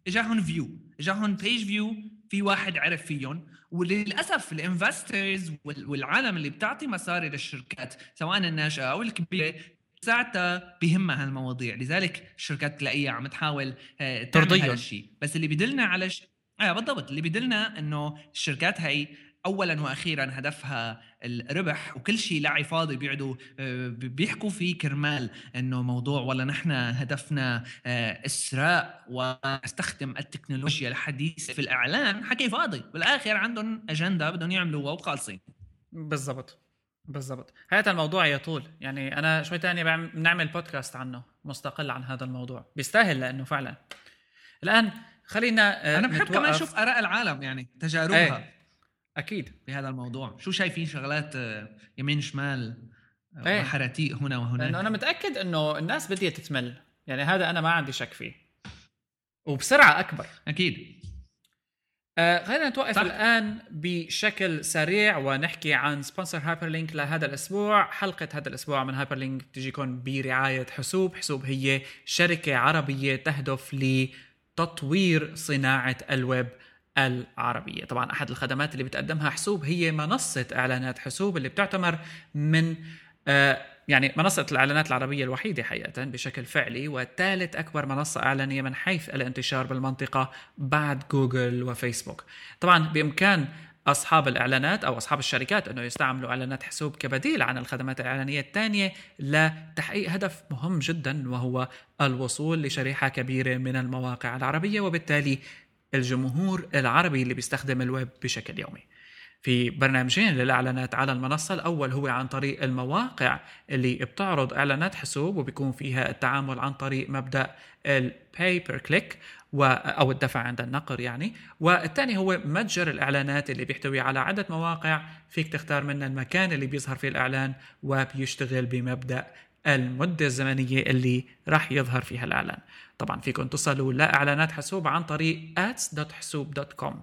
Speaker 2: إجاهم view إجاهم page view في واحد عرف فيهم. وللأسف ال investors والعالم اللي بتعطي مصاري للشركات سواء الناشئة أو الكبيرة ساعتها بهمها هالمواضيع. لذلك الشركات تلاقيها عم تحاول آه، الشيء بس اللي بيدلنا على ش... آه بالضبط. اللي بيدلنا إنه الشركات هي اولا وأخيرا هدفها الربح وكل شيء لعي فاضي بيقعدوا آه، بيحكوا فيه كرمال إنه موضوع والله نحن هدفنا آه، إسراء واستخدم التكنولوجيا الحديثة في الإعلان حكي فاضي. بالآخر عندهم أجندة بدهم يعملوها وخالصين.
Speaker 1: بالضبط. بالضبط. هذا الموضوع يطول. يعني أنا شوي تاني بنعمل بودكاست عنه مستقل عن هذا الموضوع. بيستاهل لأنه فعلا. الآن خلينا
Speaker 2: آه، أنا بحب كمان أشوف آراء العالم يعني تجاربها. إيه.
Speaker 1: أكيد
Speaker 2: بهذا الموضوع. شو شايفين شغلات آه، يمين شمال آه، إيه. خراتيق هنا وهناك؟
Speaker 1: لأنه أنا متأكد إنه الناس بدها تتمل. يعني هذا أنا ما عندي شك فيه. وبسرعة أكبر.
Speaker 2: أكيد.
Speaker 1: آه خلينا نتوقف صح. الآن بشكل سريع ونحكي عن sponsor هايبر لينك لهذا الأسبوع. حلقة هذا الأسبوع من هايبر لينك بتجيكم برعاية حسوب. حسوب هي شركة عربية تهدف لتطوير صناعة الويب العربية. طبعا أحد الخدمات اللي بتقدمها حسوب هي منصة إعلانات حسوب اللي بتعتبر من آه يعني منصة الإعلانات العربية الوحيدة حقيقة بشكل فعلي وثالث أكبر منصة إعلانية من حيث الانتشار بالمنطقة بعد جوجل وفيسبوك. طبعا بإمكان أصحاب الإعلانات أو أصحاب الشركات أنه يستعملوا إعلانات حسوب كبديل عن الخدمات الإعلانية الثانية لتحقيق هدف مهم جدا وهو الوصول لشريحة كبيرة من المواقع العربية وبالتالي الجمهور العربي اللي بيستخدم الويب بشكل يومي. في برنامجين للإعلانات على المنصة الأول هو عن طريق المواقع اللي بتعرض إعلانات حسوب وبيكون فيها التعامل عن طريق مبدأ ال pay per click أو الدفع عند النقر يعني. والثاني هو متجر الإعلانات اللي بيحتوي على عده مواقع فيك تختار منها المكان اللي بيظهر فيه الإعلان وبيشتغل بمبدأ المدة الزمنية اللي راح يظهر فيها الإعلان. طبعا فيكم تصلوا لإعلانات حسوب عن طريق ads.hsoub.com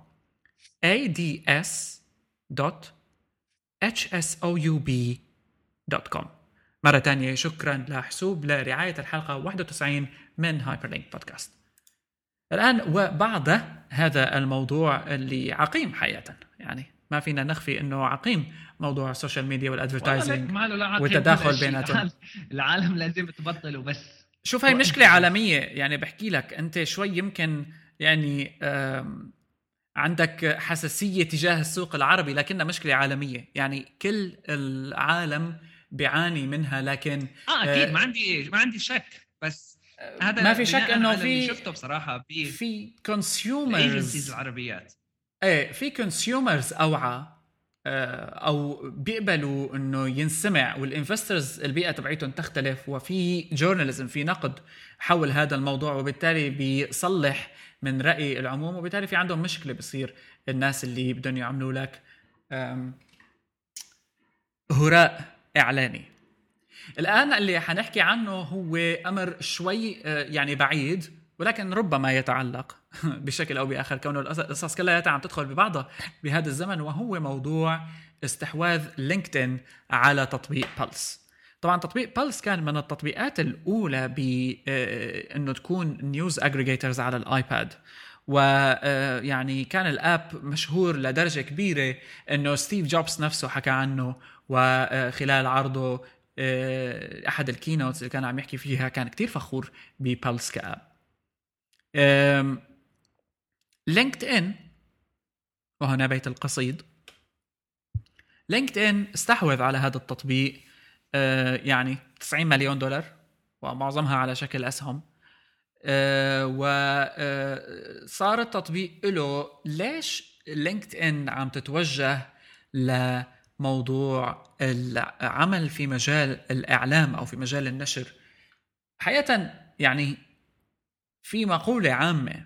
Speaker 1: ads.hsoub.com مرة تانية شكرا لحسوب لرعاية الحلقة 91 من هايبر لينك بودكاست الآن وبعد هذا الموضوع اللي عقيم حقيقة. يعني ما فينا نخفي إنه عقيم موضوع ال social media وال advertising والتداخل بيناتهم.
Speaker 2: العالم لازم تبطل وبس
Speaker 1: شوف هاي مشكلة عالمية. يعني بحكي لك أنت شوي يمكن يعني عندك حساسية تجاه السوق العربي لكنها مشكلة عالمية. يعني كل العالم بيعاني منها لكن
Speaker 2: آه أكيد. آه ما عندي ما عندي شك. بس
Speaker 1: هذا ما في شك إنه في
Speaker 2: شفته بصراحة
Speaker 1: في في consumers
Speaker 2: العربيات.
Speaker 1: إيه في consumers أوعى آه، أو بيقبلوا إنه ينسمع وال investors البيئة تبعيتهم تختلف وفي journalism في نقد حول هذا الموضوع وبالتالي بيصلح من رأي العموم وبالتالي في عندهم مشكلة بصير الناس اللي بدهم يعملوا لك هراء إعلاني. الآن اللي حنحكي عنه هو أمر شوي آه، يعني بعيد ولكن ربما يتعلق بشكل أو بآخر. كونه القصص كلها عم تدخل ببعضها بهذا الزمن وهو موضوع استحواذ LinkedIn على تطبيق Pulse طبعا تطبيق Pulse كان من التطبيقات الأولى بانه آه، تكون news aggregators على الآيباد. ويعني آه، كان ال app مشهور لدرجة كبيرة إنه ستيف جوبز نفسه حكى عنه وخلال عرضه أحد ال keynotes اللي كان عم يحكي فيها كان كتير فخور ب Pulse ك app LinkedIn وهنا بيت القصيد. LinkedIn استحوذ على هذا التطبيق أه، يعني 90 مليون دولار ومعظمها على شكل أسهم. أه، وصار التطبيق له ليش LinkedIn عم تتوجه لموضوع العمل في مجال الإعلام أو في مجال النشر. حقيقة يعني في مقولة عامة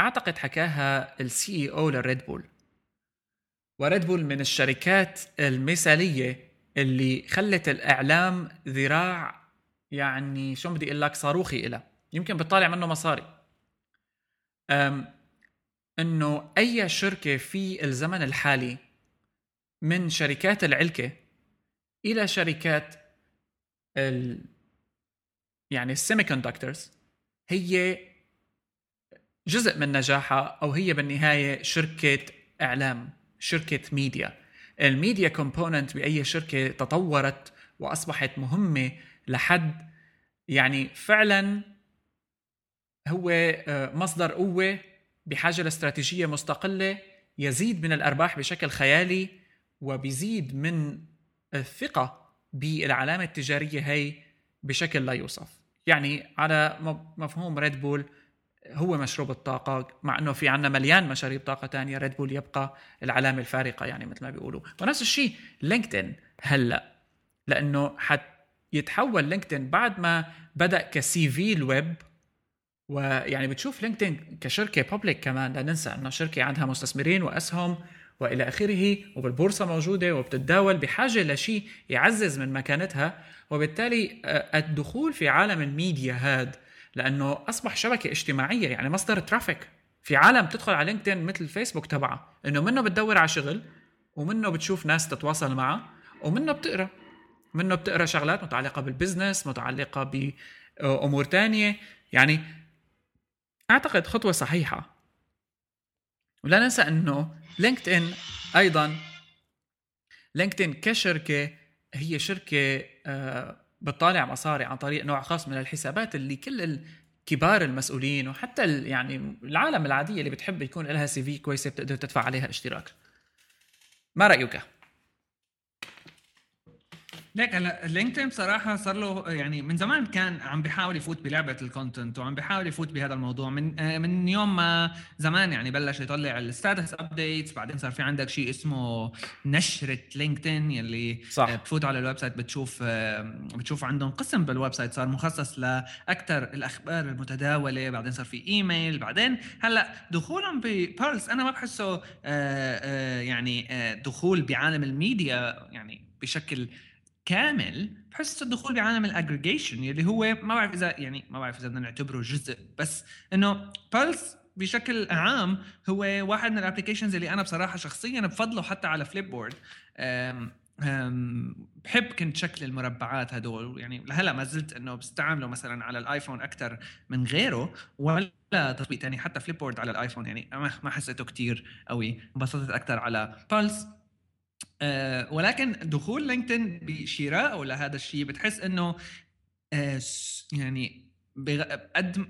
Speaker 1: أعتقد حكاها ال CEO لل Red Bull. و Red Bull من الشركات المثالية اللي خلت الإعلام ذراع يعني شو بدي أقول لك صاروخي إلها يمكن بتطالع منه مصاري. أم إنه أي شركة في الزمن الحالي من شركات العلكة إلى شركات ال يعني ال semiconductors هي جزء من نجاحها أو هي بالنهاية شركة إعلام شركة media. ال media component بأي شركة تطورت وأصبحت مهمة لحد يعني فعلا هو آه، مصدر قوة بحاجة لاستراتيجية مستقلة يزيد من الأرباح بشكل خيالي وبيزيد من الثقة بالعلامة التجارية هي بشكل لا يوصف. يعني على مفهوم Red Bull هو مشروب الطاقة مع إنه في عنا مليان مشاريب طاقة تانية Red Bull يبقى العلامة الفارقة يعني مثل ما بيقولوا. ونفس الشيء LinkedIn هلأ لأنه حت يتحول LinkedIn بعد ما بدأ ك CV ال web ويعني بتشوف LinkedIn كشركة public كمان لا ننسى إنه شركة عندها مستثمرين وأسهم وإلى آخره وبالبورصة موجودة وبتتداول بحاجة لشيء يعزز من مكانتها وبالتالي آه، الدخول في عالم الميديا هاد لأنه أصبح شبكة اجتماعية يعني مصدر traffic في عالم تدخل على LinkedIn مثل الفيسبوك تبعها إنه منه بتدور على شغل ومنه بتشوف ناس تتواصل معها ومنه بتقرأ. منه بتقرأ شغلات متعلقة بال business متعلقة بأمور تانية. يعني أعتقد خطوة صحيحة. ولا ننسى إنه LinkedIn أيضا LinkedIn كشركة هي شركة آه، بتطالع مصاري عن طريق نوع خاص من الحسابات اللي كل كبار المسؤولين وحتى يعني العالم العادية اللي بتحب يكون لها CV كويسة بتقدر تدفع عليها اشتراك ما رأيك؟
Speaker 2: ليك هلا LinkedIn بصراحة صار له يعني من زمان كان عم بيحاول يفوت بلعبة ال content وعم بيحاول يفوت بهذا الموضوع. من آه، من يوم ما زمان يعني بلش يطلع ال status updates بعدين صار في عندك شيء اسمه نشرة LinkedIn يلي
Speaker 1: صح.
Speaker 2: بتفوت على ال website بتشوف آه، بتشوف عندهم قسم بال website صار مخصص لاكثر الأخبار المتداولة. بعدين صار في ايميل بعدين هلا دخولهم ب Pulse أنا ما بحسه آه، يعني دخول بعالم الميديا يعني بشكل كامل بحس الدخول بعالم الاجريجيشن اللي هو ما بعرف اذا يعني ما بعرف إذا بدنا نعتبره جزء بس إنه Pulse بشكل عام هو واحد من ال applications اللي أنا بصراحة شخصيا بفضله حتى على Flipboard بحب كنت شكل المربعات هدول. يعني لهلا ما زلت إنه بستعمله مثلا على الآيفون أكثر من غيره ولا تطبيق ثاني حتى Flipboard على الآيفون. يعني ما حسيته كثير قوي. انبسطت أكثر على Pulse آه، ولكن دخول LinkedIn بشراء ولا هذا الشيء بتحس إنه آه يعني قد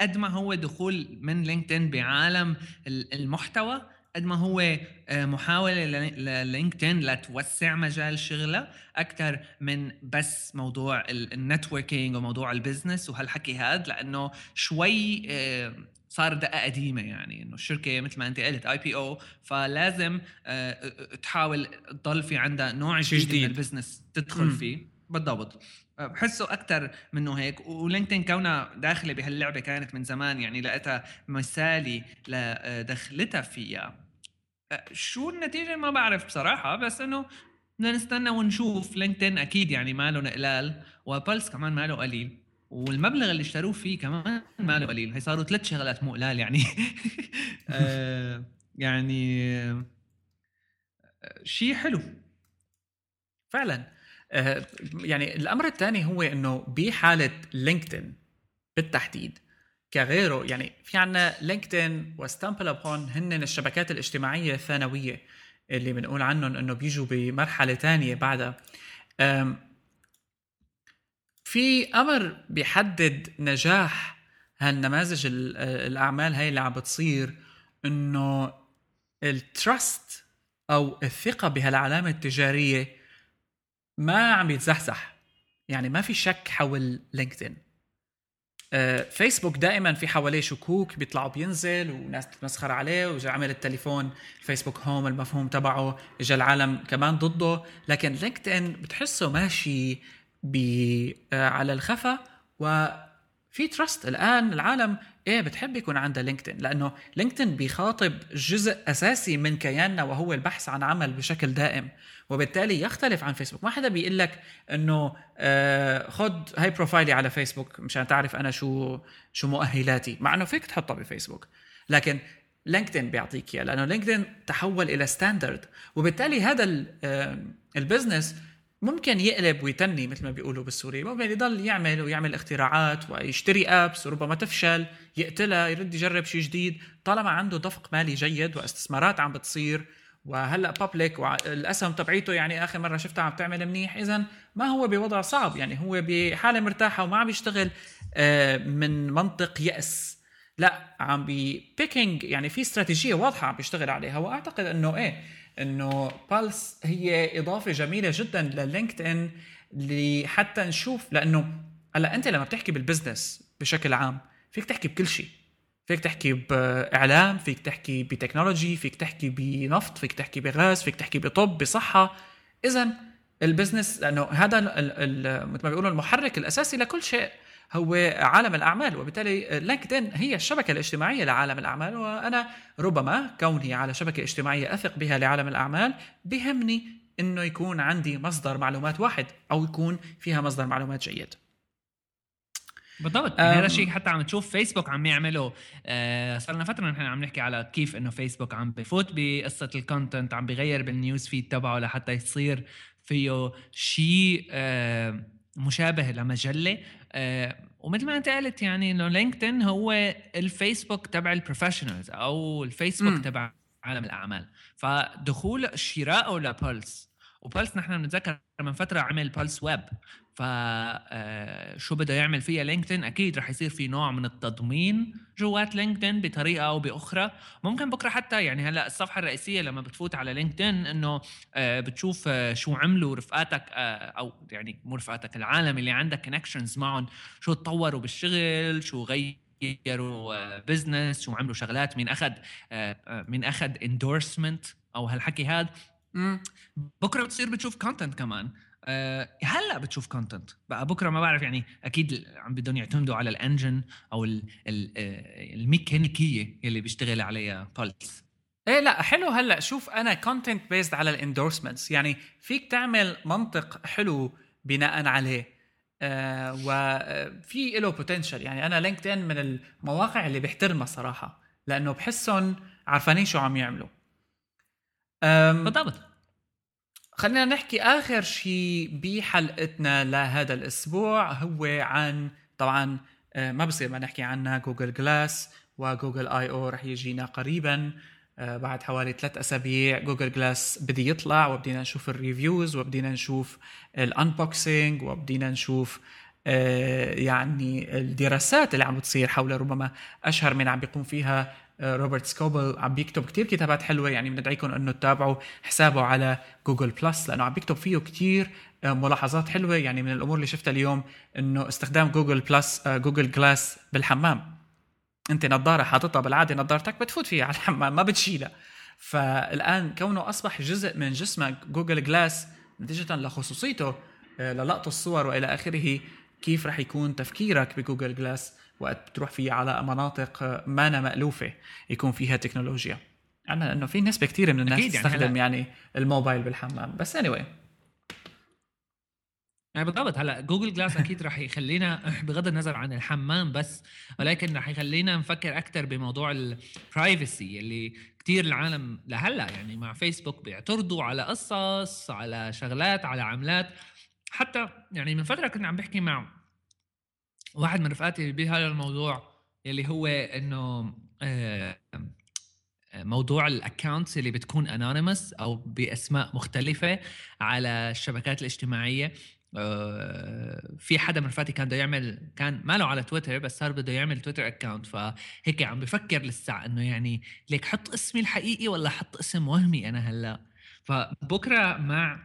Speaker 2: قد ما هو دخول من LinkedIn بعالم المحتوى قد ما هو آه، محاولة ل LinkedIn لتوسع مجال شغله أكثر من بس موضوع ال networking وموضوع ال business وهالحكي هذا لأنه شوي صار دقة قديمة يعني إنه الشركة مثل ما أنت قلت IPO فلازم آه، آه، تحاول تضل في عندها نوع جديد, من ال business تدخل مم. فيه. بالضبط. آه، بحسه أكثر منه هيك. و LinkedIn كونها داخلة بهاللعبة كانت من زمان يعني لقيتها مثالي لدخلتها فيها. شو النتيجة ما بعرف بصراحة بس إنه بدنا نستنى ونشوف. LinkedIn أكيد يعني ماله قلال و Pulse كمان ماله قليل. والمبلغ اللي اشتروه فيه كمان ما له قليل. هي صاروا ثلاث شغلات مو قلال يعني. آه، يعني آه، شيء حلو.
Speaker 1: فعلا. آه، يعني الأمر الثاني هو إنه بحالة LinkedIn بالتحديد كغيره يعني في عنا LinkedIn و StumbleUpon هن الشبكات الاجتماعية الثانوية اللي بنقول عنهم إنه بيجوا بمرحلة ثانية بعدها. في أمر بيحدد نجاح هالنماذج الأعمال هاي اللي عم بتصير إنه ال trust أو الثقة بهالعلامة التجارية ما عم يتزحزح. يعني ما في شك حول LinkedIn. آه، فيسبوك دائما في حواليه شكوك بيطلعوا بينزل وناس تتمسخر عليه وجا عمل التليفون فيسبوك هوم المفهوم تبعه اجى العالم كمان ضده. لكن LinkedIn بتحسه ماشي على الخفا وفي trust الآن العالم إيه بتحب يكون عندها LinkedIn لأنه LinkedIn بيخاطب جزء أساسي من كياننا وهو البحث عن عمل بشكل دائم وبالتالي يختلف عن فيسبوك. ما حدا بيقول لك إنه آه خد هاي profile ي على فيسبوك مشان تعرف أنا شو شو مؤهلاتي مع إنه فيك تحطها بفيسبوك لكن LinkedIn بيعطيك اياه لأنه LinkedIn تحول إلى standard وبالتالي هذا آه، ال business ممكن يقلب ويتني مثل ما بيقولوا بالسوري. ممكن يضل يعمل ويعمل اختراعات ويشتري apps وربما تفشل يقتلها يرد يجرب شيء جديد. طالما عنده دفق مالي جيد واستثمارات عم بتصير وهلأ public والأسهم تبعيته يعني آخر مرة شفتها عم تعمل منيح اذا ما هو بوضع صعب. يعني هو بحالة مرتاحة وما عم بيشتغل آه، من منطق يأس. لأ عم بيبيكينج يعني في استراتيجية واضحة عم بيشتغل عليها. وأعتقد إنه إيه إنه Pulse هي إضافة جميلة جدا ل LinkedIn لحتى نشوف لأنه هلأ أنت لما بتحكي بال business بشكل عام فيك تحكي بكل شيء. فيك تحكي بإعلام فيك تحكي ب technology فيك تحكي بنفط فيك تحكي بغاز فيك تحكي بطب بصحة. اذا ال business لأنه هذا مثل ما بيقولوا المحرك الأساسي لكل شيء. هو عالم الأعمال وبالتالي LinkedIn هي الشبكة الاجتماعية لعالم الأعمال وأنا ربما كوني على شبكة اجتماعية أثق بها لعالم الأعمال بهمني إنه يكون عندي مصدر معلومات واحد أو يكون فيها مصدر معلومات جيد.
Speaker 2: بالضبط. يعني هذا الشيء حتى عم تشوف فيسبوك عم يعملوا آه صار لنا فترة نحن عم نحكي على كيف إنه فيسبوك عم بفوت بقصة ال content عم بغير بال news feed تبعه لحتى يصير فيه شيء آه مشابه لمجلة. ومثل ما انت قلت يعني إنه LinkedIn هو الفيسبوك تبع ال professionals أو الفيسبوك تبع عالم الأعمال. فدخول شرائه ل Pulse و Pulse نحن بنتذكر من فترة عمل Pulse web. ف آه، شو بده يعمل فيها LinkedIn؟ أكيد رح يصير في نوع من التضمين جوات LinkedIn بطريقة أو بأخرى. ممكن بكرة حتى يعني هلأ الصفحة الرئيسية لما بتفوت على LinkedIn إنه آه، بتشوف آه، شو عملوا رفقاتك أو يعني مو رفقاتك العالم اللي عندك connections معهم. شو تطوروا بالشغل؟ شو غيروا business شو عملوا شغلات؟ مين أخذ مين أخذ endorsement أو هالحكي هذا بكرة بتصير بتشوف content كمان. هلا بتشوف content بقى بكرة ما بعرف يعني أكيد عم بدهم يعتمدوا على ال engine أو آه، الميكانيكية اللي بيشتغل عليها بالس
Speaker 1: إيه لا حلو. هلا شوف أنا content based على ال endorsements يعني فيك تعمل منطق حلو بناء عليه. آه وفي له potential يعني أنا لينكدين من المواقع اللي بحترمها صراحة لأنه بحسهم عارفانين شو عم يعملوا.
Speaker 2: بالضبط.
Speaker 1: خلينا نحكي آخر شيء بحلقتنا لهذا الأسبوع هو عن طبعا آه، ما بصير ما نحكي عنها جوجل جلاس وجوجل I/O رح يجينا قريبا آه، بعد حوالي ثلاث أسابيع جوجل جلاس بدي يطلع وبدينا نشوف ال reviews وبدينا نشوف ال unboxing وبدينا نشوف آه، يعني الدراسات اللي عم بتصير حول ربما أشهر من عم بيقوم فيها روبرت سكوبل عم بيكتب كتير كتابات حلوة يعني بندعيكم إنه تتابعوا حسابه على جوجل بلس لأنه عم بيكتب فيه كتير آه، ملاحظات حلوة يعني من الأمور اللي شفتها اليوم إنه استخدام جوجل بلس جوجل جلاس بالحمام. أنت نظارة حاططها بالعادة نظارتك بتفوت فيها على الحمام ما بتشيلها. فالآن كونه أصبح جزء من جسمك جوجل جلاس نتيجة لخصوصيته آه، للقط الصور وإلى آخره كيف رح يكون تفكيرك بجوجل جلاس؟ وقت بتروح فيه على مناطق ما مألوفة يكون فيها تكنولوجيا. عنا إنه في نسبة كثيرة من الناس يعني تستخدم يعني, يعني الموبايل بالحمام. بس anyway.
Speaker 2: يعني بالضبط هلا جوجل جلاس أكيد رح يخلينا بغض النظر عن الحمام بس ولكن رح يخلينا نفكر أكثر بموضوع البرايفسي اللي كثير العالم لهلا يعني مع فيسبوك بيعترضوا على قصص على شغلات على عملات. حتى يعني من فترة كنا عم بحكي مع واحد من رفقاتي بهذا الموضوع يلي هو إنه آه، موضوع ال accounts اللي بتكون anonymous أو بأسماء مختلفة على الشبكات الاجتماعية. آه، في حدا من رفقاتي كان بده يعمل كان ما له على تويتر بس صار بده يعمل تويتر account فهيك عم بفكر لسه إنه يعني ليك حط اسمي الحقيقي ولا حط اسم وهمي أنا هلأ. فبكرة مع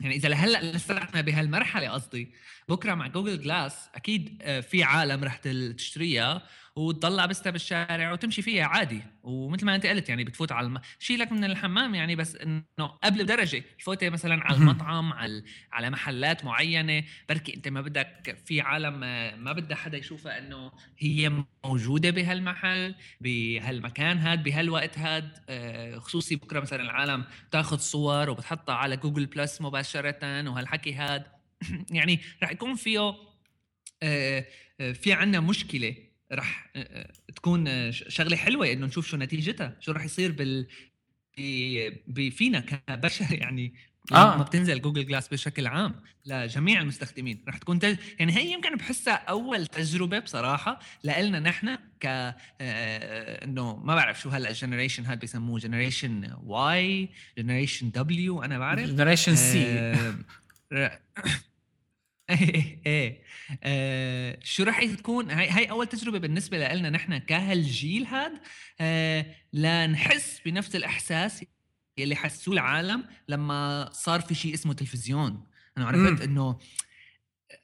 Speaker 2: يعني إذا لهلأ لساتنا بهالمرحلة قصدي بكرة مع جوجل جلاس أكيد آه، في عالم رح تشتريها. وتضل لابستها بالشارع وتمشي فيها عادي. ومثل ما انت قلت يعني بتفوت على الم... شيلك من الحمام يعني بس إنه قبل بدرجة الفوتة مثلا على المطعم على على محلات معينة. بركي انت ما بدك في عالم ما بدها حدا يشوفها إنه هي موجودة بهالمحل بهالمكان هاد بهالوقت هاد. آه، خصوصي بكرة مثلا العالم تاخذ صور وبتحطها على جوجل بلس مباشرة وهالحكي هاد. يعني رح يكون فيه آه، آه، في عنا مشكلة رح تكون شغلة حلوة إنه نشوف شو نتيجتها شو رح يصير بال فينا كبشر يعني آه. ما بتنزل جوجل جلاس بشكل عام لجميع المستخدمين رح تكون تج... يعني هي يمكن بحسها أول تجربة بصراحة لنا نحن ك آه إنه ما بعرف شو هلأ ال generation هاد بيسموه generation Y generation W أنا بعرف
Speaker 1: generation C
Speaker 2: إيه إيه. آه شو رح تكون؟ هاي هاي أول تجربة بالنسبة لنا نحن كهالجيل هاد. آه لنحس بنفس الإحساس اللي حسوه العالم لما صار في شيء اسمه تلفزيون. أنا عرفت إنه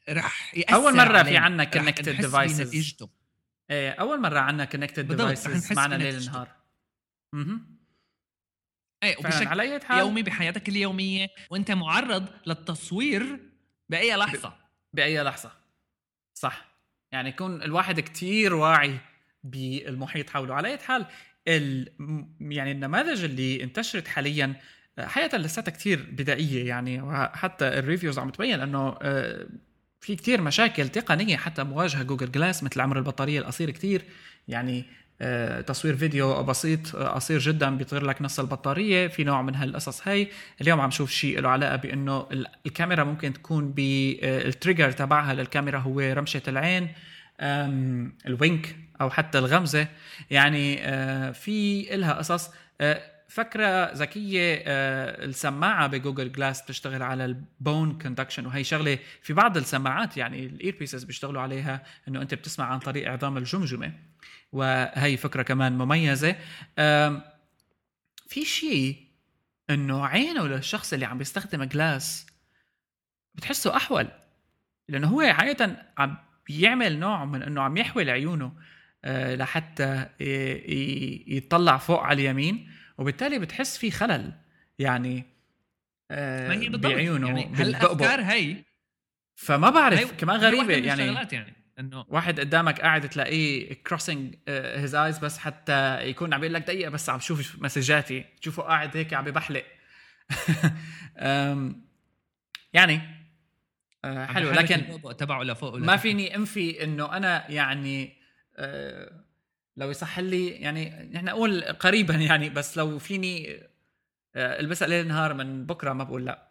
Speaker 2: رح
Speaker 1: يأثر أول مرة في عنا connected devices إيه أول مرة عنا connected devices معنا ليل نهار. أها
Speaker 2: إيه وبشكل يومي بحياتك اليومية وأنت معرض للتصوير بأي لحظة.
Speaker 1: بأي لحظة. صح. يعني يكون الواحد كتير واعي بالمحيط حوله. على أي حال ال... يعني النماذج اللي انتشرت حاليا حقيقه لساتها كثير بدائية يعني وحتى ال reviews عم تبين إنه آه، في كتير مشاكل تقنية حتى مواجهة جوجل جلاس مثل عمر البطارية القصير كتير. يعني تصوير فيديو بسيط آه، قصير جدا بيطير لك نص البطارية في نوع من هالقصص هي اليوم عم شوف شيء له علاقة بإنه الكاميرا ممكن تكون بال trigger تبعها للكاميرا هو رمشة العين ال wink أو حتى الغمزة. يعني آه، في إلها قصص. فكرة ذكية السماعة بجوجل جلاس بتشتغل على ال bone conduction وهي شغلة في بعض السماعات يعني ال ear pieces بيشتغلوا عليها إنه أنت بتسمع عن طريق عظام الجمجمة. وهي فكرة كمان مميزة. في شيء إنه عينه للشخص اللي عم بيستخدم جلاس بتحسه أحول لأنه هو حقيقه عم بيعمل نوع من إنه عم يحول عيونه آه، لحتى يطلع فوق على اليمين وبالتالي بتحس في خلل يعني
Speaker 2: آه، ما هي بعيونه يعني هالافكار هي
Speaker 1: فما بعرف كمان غريبة يعني, يعني. إنه واحد قدامك قاعد تلاقيه crossing his eyes بس حتى يكون عم يقول لك دقيقة بس عم شوف مسجاتي. تشوفه قاعد هيك عم ببحلق يعني آه، حلو. لكن
Speaker 2: تبعه لفوق
Speaker 1: ما فيني أنفي إنه أنا يعني آه، لو يصح لي يعني نحن نقول قريبا يعني بس لو فيني آه، البسها ليل نهار من بكرة ما بقول لا.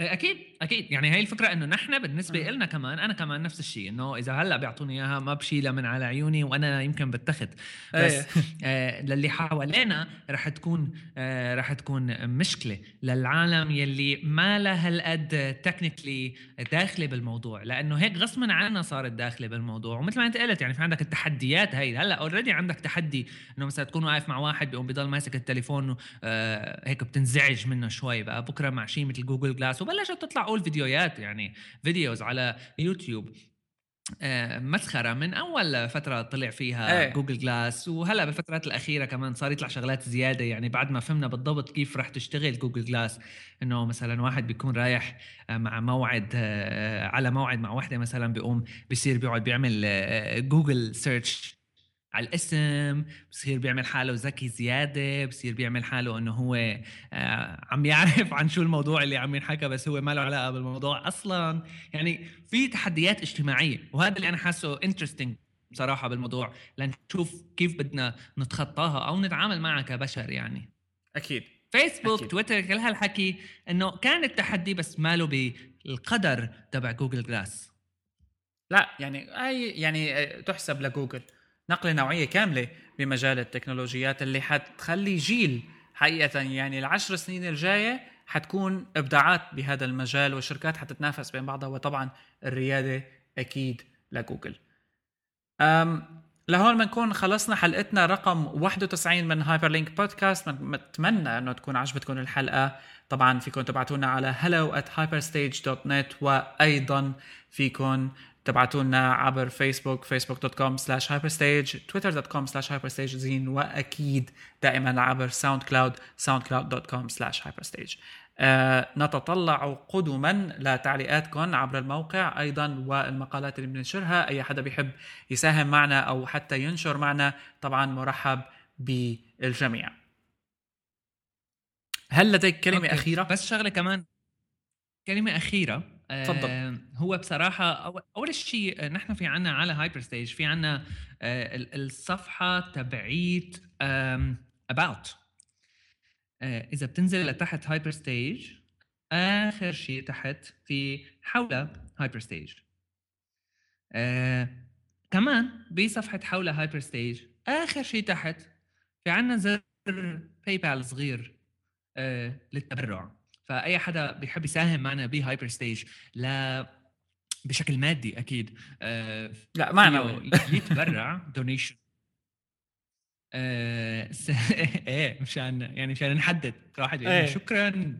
Speaker 2: أكيد أكيد. يعني هي الفكرة إنه نحن بالنسبة لنا كمان أنا كمان نفس الشيء إنه إذا هلأ بيعطوني إياها ما بشيلها من على عيوني وأنا يمكن بتخذ بس أيه. آه للي حوالينا رح تكون آه رح تكون مشكلة للعالم يلي ما لها هالقد technically داخلة بالموضوع. لأنه هيك غصبا عنا صارت داخلة بالموضوع. ومثل ما أنت قلت يعني في عندك التحديات هي هلأ already عندك تحدي إنه مثلا تكون واقف مع واحد بيقوم بيضل ماسك التليفون آه هيك بتنزعج منه شوي. بقى بكرة مع شيء مثل جوجل جلاس وبلشت تطلع أول فيديوهات يعني videos على يوتيوب آه، مسخرة من أول فترة طلع فيها إيه. Google Glass وهلا بالفترات الأخيرة كمان صار يطلع شغلات زيادة يعني بعد ما فهمنا بالضبط كيف رح تشتغل Google Glass إنه مثلا واحد بيكون رايح آه، مع موعد آه، على موعد مع وحدة مثلا بيقوم بيصير بيقعد بيعمل Google search على الاسم بصير بيعمل حاله ذكي زيادة بصير بيعمل حاله إنه هو آه، عم يعرف عن شو الموضوع اللي عم ينحكى بس هو ما له علاقة بالموضوع أصلا. يعني في تحديات اجتماعية وهذا اللي أنا حاسه interesting بصراحة بالموضوع لنشوف كيف بدنا نتخطاها أو نتعامل معها كبشر يعني.
Speaker 1: أكيد.
Speaker 2: فيسبوك أكيد. تويتر كل هالحكي إنه كان التحدي بس ماله بالقدر تبع Google Glass
Speaker 1: لا يعني أي يعني تحسب لجوجل. نقلة نوعية كاملة بمجال التكنولوجيات اللي حتخلي جيل حقيقة يعني العشر سنين الجاية حتكون إبداعات بهذا المجال والشركات حتتنافس بين بعضها وطبعا الريادة أكيد لجوجل. أم لهون بنكون خلصنا حلقتنا رقم 91 من هايبر لينك بودكاست بتمنى إنه تكون عجبتكم الحلقة طبعا فيكم تبعتونا على hello at hyperstage.net وأيضا فيكم تبعتوا لنا عبر فيسبوك facebook.com slash Hyperstage twitter.com slash Hyperstage زين وأكيد دائما عبر ساوند كلاود ساوند كلاود.com سلاش هايبرستيج آه نتطلع قدما لتعليقاتكم عبر الموقع أيضا والمقالات اللي بننشرها. أي حدا بيحب يساهم معنا أو حتى ينشر معنا طبعا مرحب بالجميع. هل لديك كلمة
Speaker 2: okay.
Speaker 1: أخيرة؟
Speaker 2: بس شغلة كمان. كلمة أخيرة.
Speaker 1: تفضل.
Speaker 2: آه هو بصراحة أول شيء آه، نحن في عنا على هايبر ستيج في عنا آه ال- الصفحة تبعيت آه إذا بتنزل لتحت هايبر ستيج آخر شيء تحت في حول هايبر ستيج كمان بصفحة حول هايبر ستيج آخر شيء تحت في عنا زر PayPal صغير للتبرع. فأي حدا بيحب يساهم معنا بهايبر ستيج لا بشكل مادي أكيد آه
Speaker 1: لا معنوي
Speaker 2: يتبرع donation آه س- إيه مشان يعني مشان نحدد كل واحد
Speaker 1: إيه.
Speaker 2: شكرا.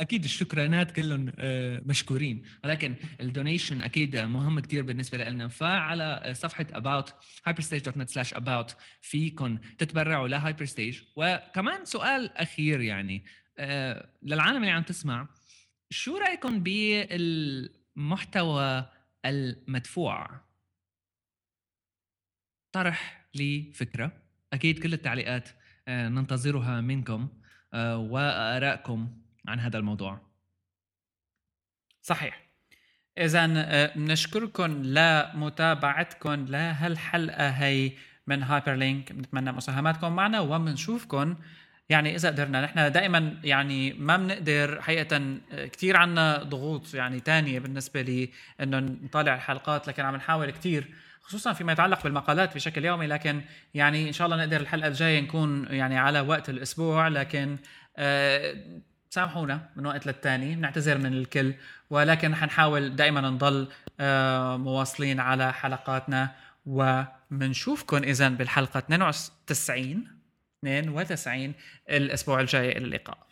Speaker 2: أكيد الشكرانات كلهم آه، مشكورين. ولكن ال donation أكيد مهم كتير بالنسبة لنا. فعلى صفحة about hyperstage.net slash about فيكم تتبرعوا لهايبرستيج وكمان سؤال أخير يعني للعالم اللي عم تسمع شو رايكم بالمحتوى المدفوع؟ طرح لي فكرة. أكيد كل التعليقات آه، ننتظرها منكم آه، وآرائكم عن هذا الموضوع.
Speaker 1: صحيح. اذا بنشكركم لمتابعتكم لهالحلقة هي من هايبر لينك بنتمنى مساهماتكم معنا وبنشوفكم يعني إذا قدرنا نحن دائما يعني ما بنقدر حقيقه كثير عنا ضغوط يعني تانية بالنسبة لي إنه نطالع الحلقات لكن عم نحاول كثير خصوصا فيما يتعلق بالمقالات بشكل يومي لكن يعني إن شاء الله نقدر الحلقة الجاية نكون يعني على وقت الأسبوع لكن آه سامحونا من وقت للتاني بنعتذر من الكل ولكن حنحاول دائما نضل آه، مواصلين على حلقاتنا وبنشوفكم اذا بالحلقة 92 92 الأسبوع الجاي إلى اللقاء.